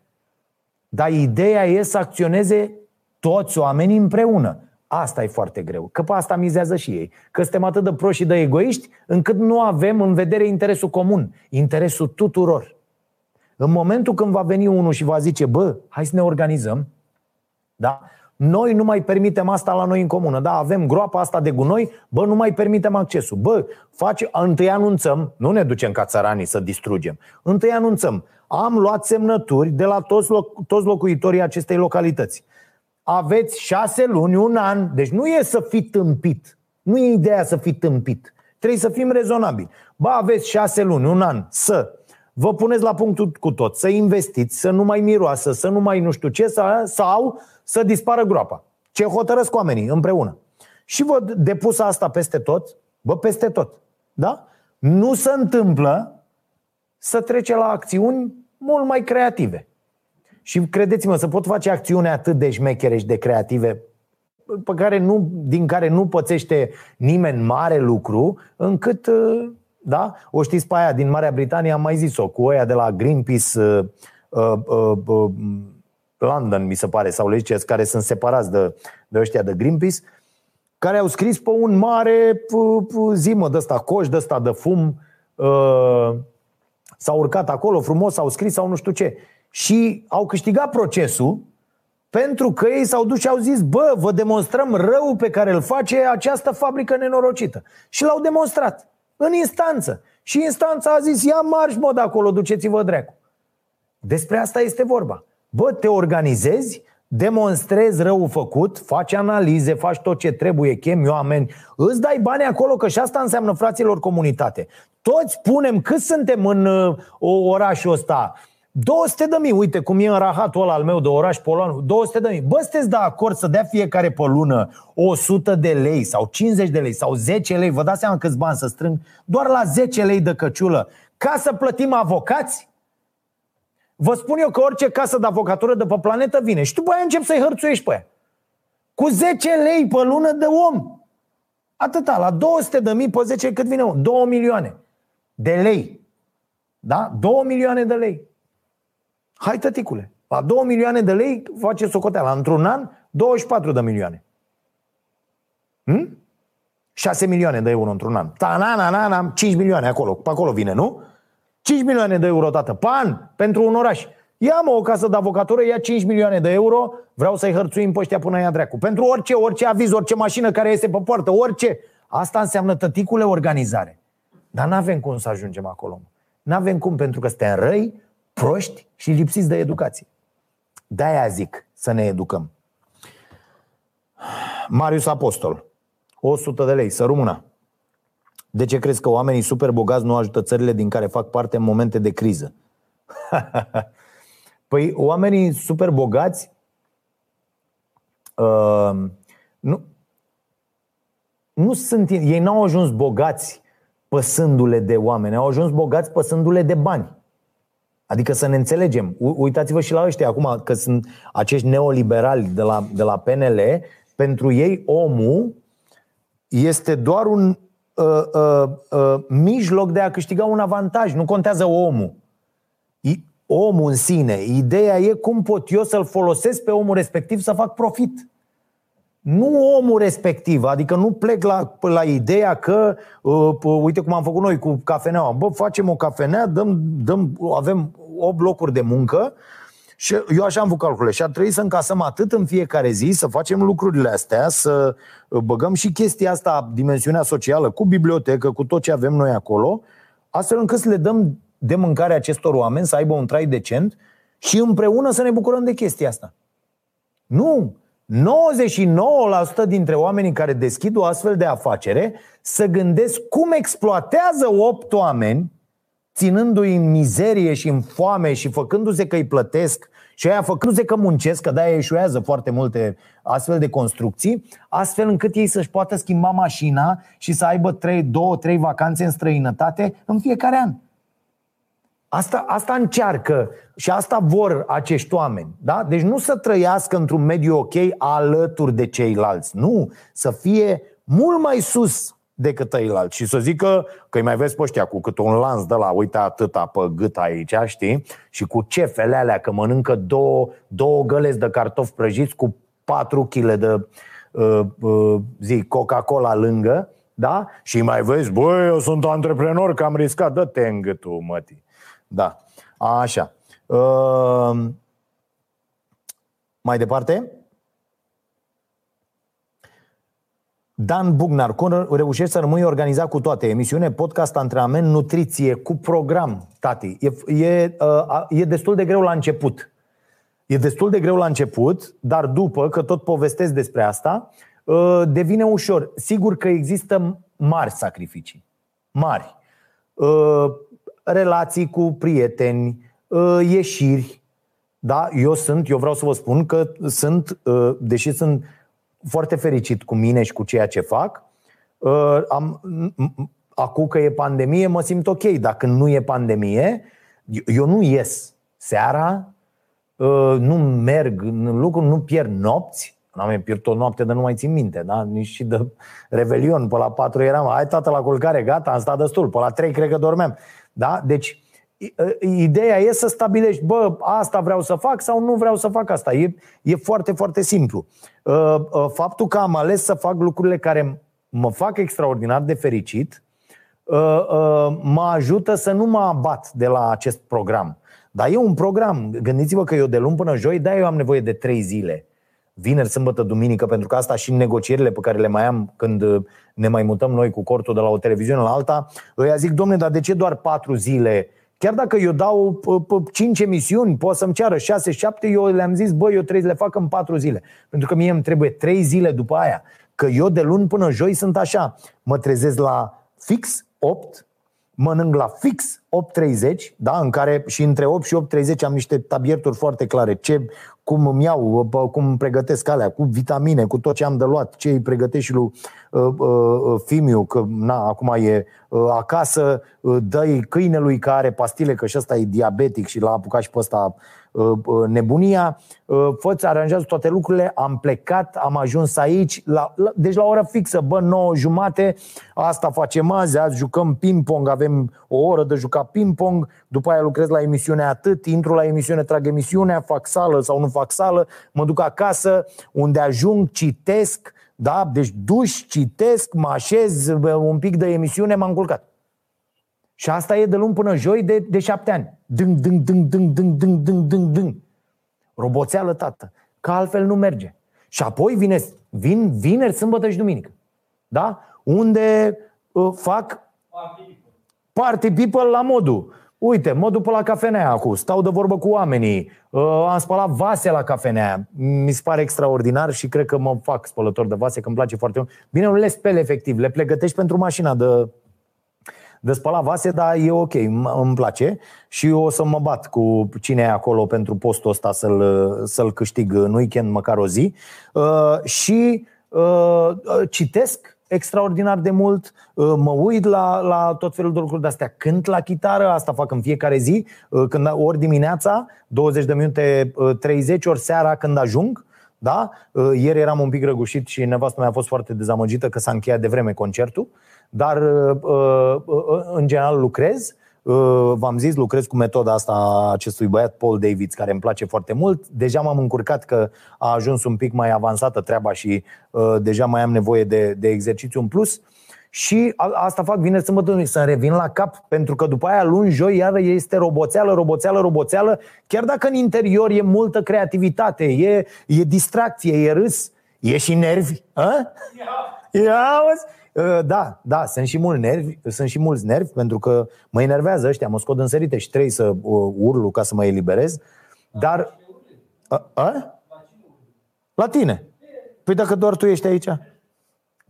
Dar ideea e să acționeze toți oamenii împreună. Asta e foarte greu, că pe asta mizează și ei. Că suntem atât de proști și de egoiști încât nu avem în vedere interesul comun, interesul tuturor. În momentul când va veni unul și va zice, bă, hai să ne organizăm, da? Noi nu mai permitem asta la noi în comună. Da, avem groapa asta de gunoi, bă, nu mai permitem accesul. Bă, face, întâi anunțăm, nu ne ducem ca țăranii să distrugem. Întâi anunțăm, am luat semnături de la toți, loc, toți locuitorii acestei localități. aveți șase luni, un an. Deci nu e să fii tâmpit. Nu e ideea să fii tâmpit. Trebuie să fim rezonabili. Ba, aveți șase luni, un an, să vă puneți la punctul cu tot, să investiți, să nu mai miroasă, să nu mai nu știu ce, sau să dispară groapa. Ce hotărăsc oamenii împreună. Și vă depus asta peste tot, bă, peste tot. Da? Nu se întâmplă să trece la acțiuni mult mai creative. Și credeți-mă, să pot face acțiuni atât de șmechere și de creative pe care nu, din care nu pățește nimeni mare lucru, încât, uh, da, o știți pe aia din Marea Britanie, am mai zis-o, cu aia de la Greenpeace uh, uh, uh, uh, London, mi se pare, sau le ziceți, care sunt separați de, de ăștia de Greenpeace, care au scris pe un mare zimă de ăsta, coș de ăsta de fum, uh, s-au urcat acolo frumos, au scris sau nu știu ce. Și au câștigat procesul pentru că ei s-au dus și au zis, bă, vă demonstrăm răul pe care îl face această fabrică nenorocită. Și l-au demonstrat în instanță. Și instanța a zis, ia marș, mă, de acolo, duceți-vă dreacu. Despre asta este vorba. Bă, te organizezi, demonstrezi răul făcut, faci analize, faci tot ce trebuie, chemi oameni, îți dai bani acolo, că și asta înseamnă fraților comunitate. Toți punem cât suntem în uh, orașul ăsta, 200 de mii, uite cum e în rahatul ăla al meu de oraș Polon, 200 de mii. Bă, sunteți de acord să dea fiecare pe lună 100 de lei sau 50 de lei sau 10 lei, vă dați seama câți bani să strâng, doar la 10 lei de căciulă, ca să plătim avocați? Vă spun eu că orice casă de avocatură de pe planetă vine și după aia încep să-i hărțuiești pe ea. Cu 10 lei pe lună de om. Atâta, la 200 de mii pe 10 cât vine om? 2 milioane de lei. Da? 2 milioane de lei. Hai tăticule, la 2 milioane de lei face socoteala. Într-un an, 24 de milioane. Hm? 6 milioane de euro într-un an. Ta, na, na, na, na, 5 milioane acolo. Pe acolo vine, nu? 5 milioane de euro, tată, pe an, pentru un oraș. Ia mă o casă de avocatură, ia 5 milioane de euro, vreau să-i hărțuim pe ăștia până ia dracu. Pentru orice, orice aviz, orice mașină care este pe poartă, orice. Asta înseamnă tăticule organizare. Dar nu avem cum să ajungem acolo. Nu avem cum, pentru că suntem răi, proști și lipsiți de educație. De-aia zic să ne educăm. Marius Apostol, 100 de lei, să rămână. De ce crezi că oamenii super bogați nu ajută țările din care fac parte în momente de criză? <laughs> păi oamenii super bogați uh, nu, nu sunt, ei n-au ajuns bogați păsându-le de oameni, au ajuns bogați păsându-le de bani. Adică să ne înțelegem. Uitați-vă și la ăștia acum, că sunt acești neoliberali de la, de la PNL. Pentru ei, omul este doar un uh, uh, uh, mijloc de a câștiga un avantaj. Nu contează omul. Omul în sine. Ideea e cum pot eu să-l folosesc pe omul respectiv să fac profit. Nu omul respectiv, adică nu plec la, la ideea că, uh, uite cum am făcut noi cu cafeneaua, bă, facem o cafenea, dăm, dăm, avem 8 locuri de muncă și eu așa am făcut calculele și ar trebui să încasăm atât în fiecare zi, să facem lucrurile astea, să băgăm și chestia asta, dimensiunea socială, cu bibliotecă, cu tot ce avem noi acolo, astfel încât să le dăm de mâncare acestor oameni, să aibă un trai decent și împreună să ne bucurăm de chestia asta. Nu! 99% dintre oamenii care deschid o astfel de afacere să gândesc cum exploatează 8 oameni ținându-i în mizerie și în foame și făcându-se că îi plătesc și aia făcându-se că muncesc, că de-aia eșuează foarte multe astfel de construcții, astfel încât ei să-și poată schimba mașina și să aibă 3, 2, 3 vacanțe în străinătate în fiecare an. Asta, asta încearcă și asta vor acești oameni. Da? Deci nu să trăiască într-un mediu ok alături de ceilalți. Nu, să fie mult mai sus decât ceilalți și să zică că îi mai vezi pe ăștia cu cât un lans de la, uite atâta pe gât aici, știi? Și cu cefele alea, că mănâncă două, două găleți de cartofi prăjiți cu 4 kg de uh, uh, zi, Coca-Cola lângă, da? Și mai vezi, băi, eu sunt antreprenor, că am riscat, dă-te în gâtul, mătii. Da, așa. Uh, mai departe? Dan Bugnar, cum reușești să rămâi organizat cu toate? Emisiune, podcast, antrenament, nutriție, cu program, tati. E, e, uh, e destul de greu la început. E destul de greu la început, dar după, că tot povestesc despre asta, uh, devine ușor. Sigur că există mari sacrificii. Mari. Uh, relații cu prieteni, uh, ieșiri. Da, eu sunt, eu vreau să vă spun că sunt, deși sunt foarte fericit cu mine și cu ceea ce fac, am, acum că e pandemie, mă simt ok. Dacă nu e pandemie, eu nu ies seara, Uh, nu merg în lucru, nu pierd nopți, N-am mai pierdut o noapte de nu mai țin minte, da? Nici și de revelion. Pe la 4 eram, hai tată la culcare, gata, am stat destul. Pe la 3 cred că dormeam. Da? Deci, ideea e să stabilești, bă, asta vreau să fac sau nu vreau să fac asta. E, e foarte, foarte simplu. Uh, uh, faptul că am ales să fac lucrurile care mă fac extraordinar de fericit, mă ajută să nu mă abat de la acest program. Dar e un program. Gândiți-vă că eu de luni până joi, da, eu am nevoie de trei zile. Vineri, sâmbătă, duminică, pentru că asta și în negocierile pe care le mai am când uh, ne mai mutăm noi cu cortul de la o televiziune la alta, îi zic, domne, dar de ce doar patru zile? Chiar dacă eu dau cinci emisiuni, pot să-mi ceară șase, șapte, eu le-am zis, băi, eu trebuie să le fac în patru zile. Pentru că mie îmi trebuie trei zile după aia. Că eu de luni până joi sunt așa. Mă trezesc la fix 8, mănânc la fix 8.30, da, în care și între 8 și 8.30 am niște tabierturi foarte clare, ce, cum îmi iau, cum îmi pregătesc alea, cu vitamine, cu tot ce am de luat, ce îi pregătesc și lui uh, uh, Fimiu, că na, acum e uh, acasă, uh, dă câinelui care are pastile, că și ăsta e diabetic și l-a apucat și pe ăsta Uh, uh, nebunia, uh, făți, aranjează toate lucrurile, am plecat, am ajuns aici, la, la, deci la ora fixă, bă, 9 jumate, asta facem azi, azi jucăm ping-pong, avem o oră de jucat ping-pong, după aia lucrez la emisiune atât, intru la emisiune, trag emisiunea, fac sală sau nu fac sală, mă duc acasă, unde ajung, citesc, da? Deci duș, citesc, mă așez, un pic de emisiune, m-am culcat. Și asta e de luni până joi de, de șapte ani. Dâng, dâng, dâng, dâng, dâng, dâng, dâng, dâng, dâng. Roboțeală, tată. Că altfel nu merge. Și apoi vine, vin vineri, sâmbătă și duminică. Da? Unde uh, fac party people la modul. Uite, mă duc pe la cafenea acum, stau de vorbă cu oamenii, uh, am spălat vase la cafenea. Mi se pare extraordinar și cred că mă fac spălător de vase, că îmi place foarte mult. Bine, nu le speli efectiv, le pregătești pentru mașina de de spălat vase, dar e ok, îmi place și o să mă bat cu cine e acolo pentru postul ăsta să-l, să-l câștig în weekend, măcar o zi. Uh, și uh, citesc extraordinar de mult, uh, mă uit la, la tot felul de lucruri de-astea. Cânt la chitară, asta fac în fiecare zi, uh, când, ori dimineața, 20 de minute, 30, uh, ori seara când ajung. Da? Ieri eram un pic răgușit și nevastă mea a fost foarte dezamăgită că s-a încheiat de vreme concertul. Dar, uh, uh, uh, în general, lucrez. V-am zis, lucrez cu metoda asta a acestui băiat, Paul Davids, care îmi place foarte mult. Deja m-am încurcat că a ajuns un pic mai avansată treaba și deja mai am nevoie de, de exercițiu în plus. Și asta fac vineri, sâmbătă, să revin la cap, pentru că după aia luni, joi, iară este roboțeală, roboțeală, roboțeală, chiar dacă în interior e multă creativitate, e, e distracție, e râs, e și nervi. A? Ia, Ia Ă, da, da, sunt și mulți nervi, sunt și mulți nervi pentru că mă enervează ăștia, mă scot în sărite și trebuie să urlu ca să mă eliberez. Dar a, a? La tine. Păi dacă doar tu ești aici?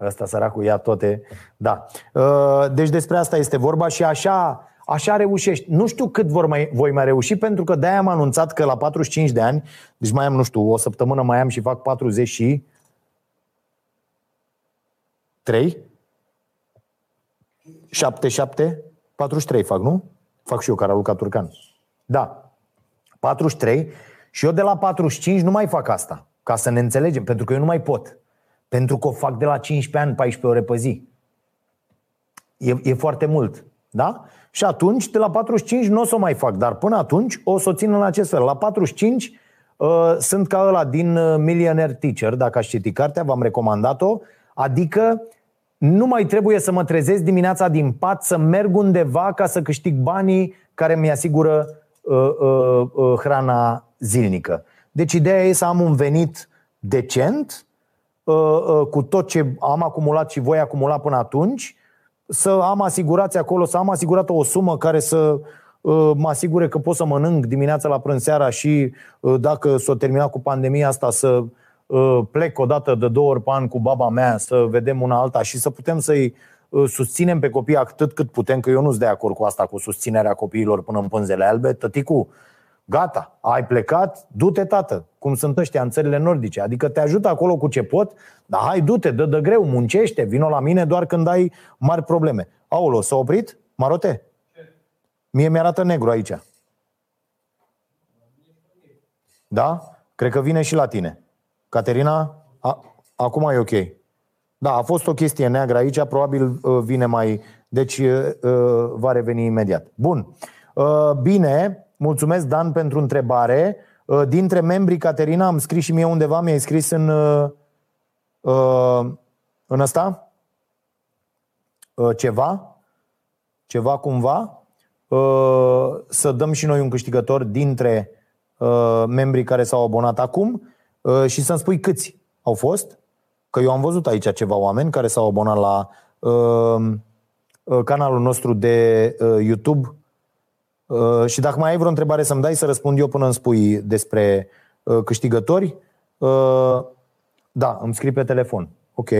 Ăsta săracul ia toate. Da. Ă, deci despre asta este vorba și așa Așa reușești. Nu știu cât vor mai, voi mai reuși, pentru că de-aia am anunțat că la 45 de ani, deci mai am, nu știu, o săptămână mai am și fac 40 și 3 7, 7, 43 fac, nu? Fac și eu, care a Luca Turcan. Da. 43 și eu de la 45 nu mai fac asta. Ca să ne înțelegem, pentru că eu nu mai pot. Pentru că o fac de la 15 ani, 14 ore pe zi. E, e foarte mult. Da? Și atunci, de la 45 nu o să o mai fac, dar până atunci o să o țin în acest fel. La 45 uh, sunt ca ăla din uh, Millionaire Teacher, dacă aș citi cartea, v-am recomandat-o, adică nu mai trebuie să mă trezesc dimineața din pat, să merg undeva ca să câștig banii care mi asigură uh, uh, uh, hrana zilnică. Deci ideea e să am un venit decent, uh, uh, cu tot ce am acumulat și voi acumula până atunci, să am asigurați acolo, să am asigurat o sumă care să uh, mă asigure că pot să mănânc dimineața la prânz seara și uh, dacă s-o termina cu pandemia asta să uh, plec o dată de două ori pe an cu baba mea să vedem una alta și să putem să-i susținem pe copii atât cât putem, că eu nu sunt de acord cu asta, cu susținerea copiilor până în pânzele albe. Tăticu, gata, ai plecat, du-te tată, cum sunt ăștia în țările nordice. Adică te ajută acolo cu ce pot, dar hai, du-te, dă de greu, muncește, vino la mine doar când ai mari probleme. Aolo, s-a oprit? Marote? Mie mi-arată negru aici. Da? Cred că vine și la tine. Caterina, a, acum e ok. Da, a fost o chestie neagră aici, probabil uh, vine mai... Deci uh, uh, va reveni imediat. Bun. Bine, mulțumesc Dan pentru întrebare. Dintre membrii, Caterina, am scris și mie undeva, mi-ai scris în... În ăsta? Ceva? Ceva cumva? Să dăm și noi un câștigător dintre membrii care s-au abonat acum și să-mi spui câți au fost Că eu am văzut aici ceva oameni care s-au abonat la uh, uh, canalul nostru de uh, YouTube uh, și dacă mai ai vreo întrebare să-mi dai să răspund eu până îmi spui despre uh, câștigători, uh, da, îmi scrii pe telefon. Ok,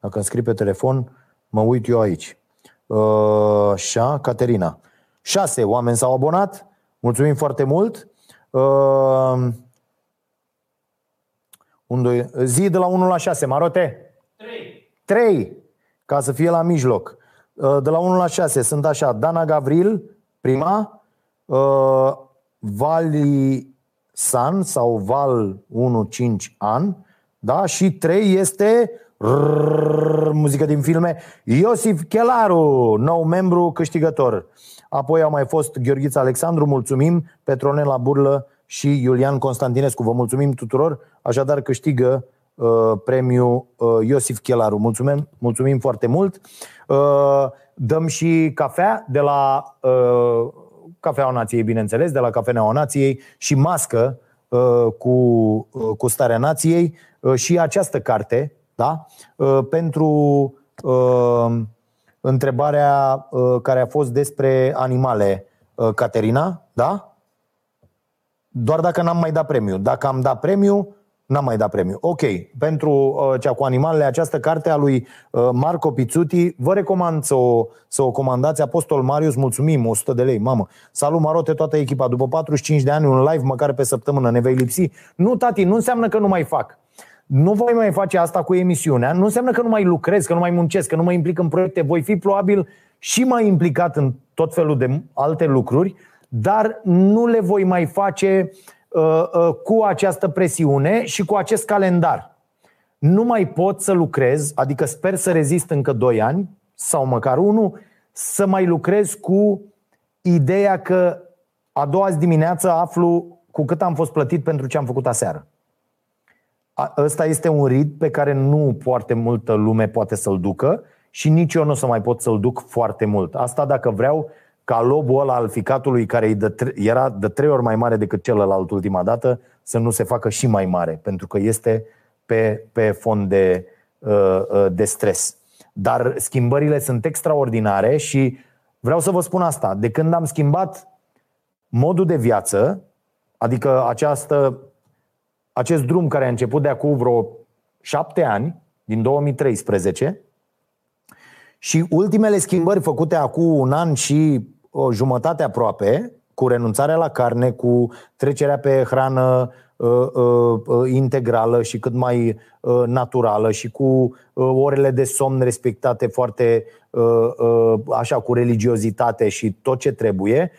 dacă îmi scrii pe telefon, mă uit eu aici. Uh, așa, Caterina. Șase oameni s-au abonat. Mulțumim foarte mult. Uh, un, doi, zi de la 1 la 6, Marote? 3. 3, ca să fie la mijloc. Uh, de la 1 la 6 sunt așa, Dana Gavril, prima, uh, Vali San sau Val 1-5 an, da? și 3 este rrr, muzică din filme, Iosif Chelaru, nou membru câștigător. Apoi au mai fost Gheorghița Alexandru, mulțumim, Petronela Burlă și Iulian Constantinescu. Vă mulțumim tuturor, așadar câștigă uh, premiul uh, Iosif Chelaru. Mulțumim, mulțumim foarte mult. Uh, dăm și cafea de la uh, Cafeaua Nației, bineînțeles, de la Cafeneaua Nației și mască uh, cu, uh, cu Starea Nației uh, și această carte da? uh, pentru uh, întrebarea uh, care a fost despre animale, uh, Caterina, da? Doar dacă n-am mai dat premiu. Dacă am dat premiu, n-am mai dat premiu. Ok, pentru uh, cea cu animalele, această carte a lui uh, Marco Pizzuti, vă recomand să o, să o comandați. Apostol Marius, mulțumim, 100 de lei, mamă. Salut, Marote, toată echipa. După 45 de ani, un live măcar pe săptămână, ne vei lipsi? Nu, tati, nu înseamnă că nu mai fac. Nu voi mai face asta cu emisiunea, nu înseamnă că nu mai lucrez, că nu mai muncesc, că nu mă implic în proiecte. Voi fi probabil și mai implicat în tot felul de alte lucruri, dar nu le voi mai face uh, uh, cu această presiune și cu acest calendar. Nu mai pot să lucrez, adică sper să rezist încă 2 ani sau măcar unul, să mai lucrez cu ideea că a doua zi dimineață aflu cu cât am fost plătit pentru ce am făcut aseară. Ăsta este un rit pe care nu foarte multă lume poate să-l ducă și nici eu nu o să mai pot să-l duc foarte mult. Asta dacă vreau ca lobul ăla al ficatului care era de trei ori mai mare decât celălalt ultima dată să nu se facă și mai mare, pentru că este pe, pe fond de, uh, uh, de stres. Dar schimbările sunt extraordinare și vreau să vă spun asta. De când am schimbat modul de viață, adică această, acest drum care a început de acum vreo șapte ani, din 2013, și ultimele schimbări făcute acum un an și o jumătate aproape, cu renunțarea la carne, cu trecerea pe hrană uh, uh, uh, integrală și cât mai uh, naturală și cu uh, orele de somn respectate foarte uh, uh, așa cu religiozitate și tot ce trebuie,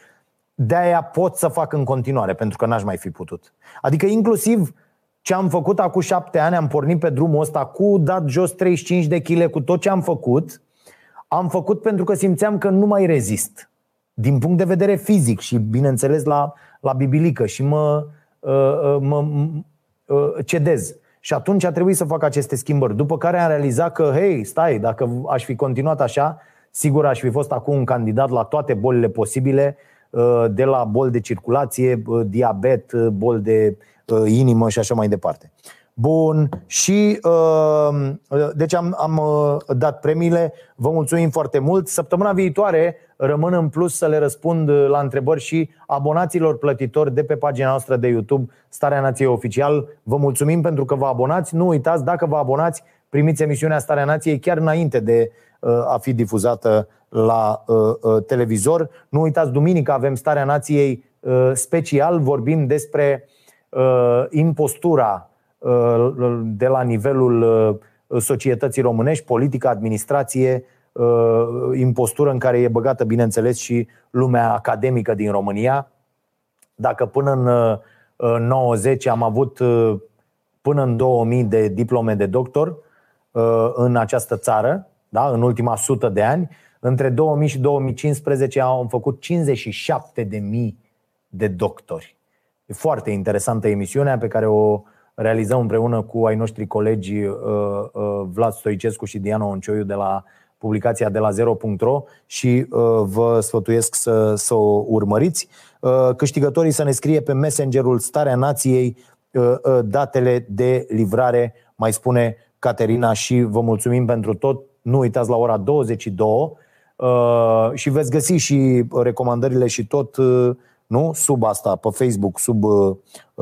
de aia pot să fac în continuare, pentru că n-aș mai fi putut. Adică inclusiv ce am făcut acum șapte ani, am pornit pe drumul ăsta cu dat jos 35 de kg, cu tot ce am făcut, am făcut pentru că simțeam că nu mai rezist din punct de vedere fizic și, bineînțeles, la, la bibilică și mă, uh, uh, mă uh, cedez. Și atunci a trebuit să fac aceste schimbări. După care am realizat că, hei, stai, dacă aș fi continuat așa, sigur aș fi fost acum un candidat la toate bolile posibile, de la bol de circulație, diabet, bol de inimă și așa mai departe. Bun, și uh, deci am, am uh, dat premiile, vă mulțumim foarte mult. Săptămâna viitoare rămân în plus să le răspund la întrebări și abonaților plătitori de pe pagina noastră de YouTube Starea Nației Oficial. Vă mulțumim pentru că vă abonați. Nu uitați, dacă vă abonați, primiți emisiunea Starea Nației chiar înainte de a fi difuzată la televizor. Nu uitați, duminică avem Starea Nației special, vorbim despre impostura de la nivelul societății românești, politică, administrație, impostură în care e băgată, bineînțeles, și lumea academică din România. Dacă până în 90 am avut până în 2000 de diplome de doctor în această țară, da? în ultima sută de ani, între 2000 și 2015 am făcut 57 de mii de doctori. E foarte interesantă emisiunea pe care o realizăm împreună cu ai noștri colegi uh, uh, Vlad Stoicescu și Diana Oncioiu de la publicația de la zero.ro și uh, vă sfătuiesc să, să o urmăriți. Câștigătorii să ne scrie pe messengerul Starea Nației datele de livrare, mai spune Caterina și vă mulțumim pentru tot. Nu uitați la ora 22 și veți găsi și recomandările și tot nu? Sub asta, pe Facebook, sub uh,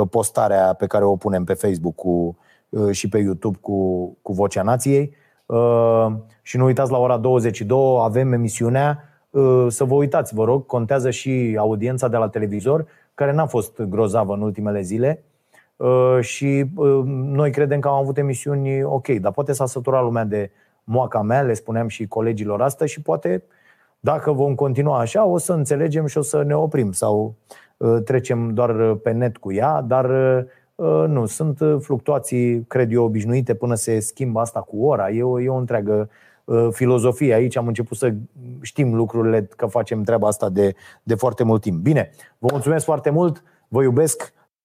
postarea pe care o punem pe Facebook cu, uh, și pe YouTube cu, cu Vocea Nației. Uh, și nu uitați, la ora 22 avem emisiunea. Să vă uitați, vă rog, contează și audiența de la televizor, care n-a fost grozavă în ultimele zile. Și noi credem că am avut emisiuni ok, dar poate s-a săturat lumea de moaca mea, le spuneam și colegilor asta și poate dacă vom continua așa, o să înțelegem și o să ne oprim sau uh, trecem doar pe net cu ea, dar uh, nu, sunt fluctuații, cred eu, obișnuite până se schimbă asta cu ora. E o, e o întreagă uh, filozofie aici. Am început să știm lucrurile, că facem treaba asta de, de foarte mult timp. Bine, vă mulțumesc foarte mult, vă iubesc,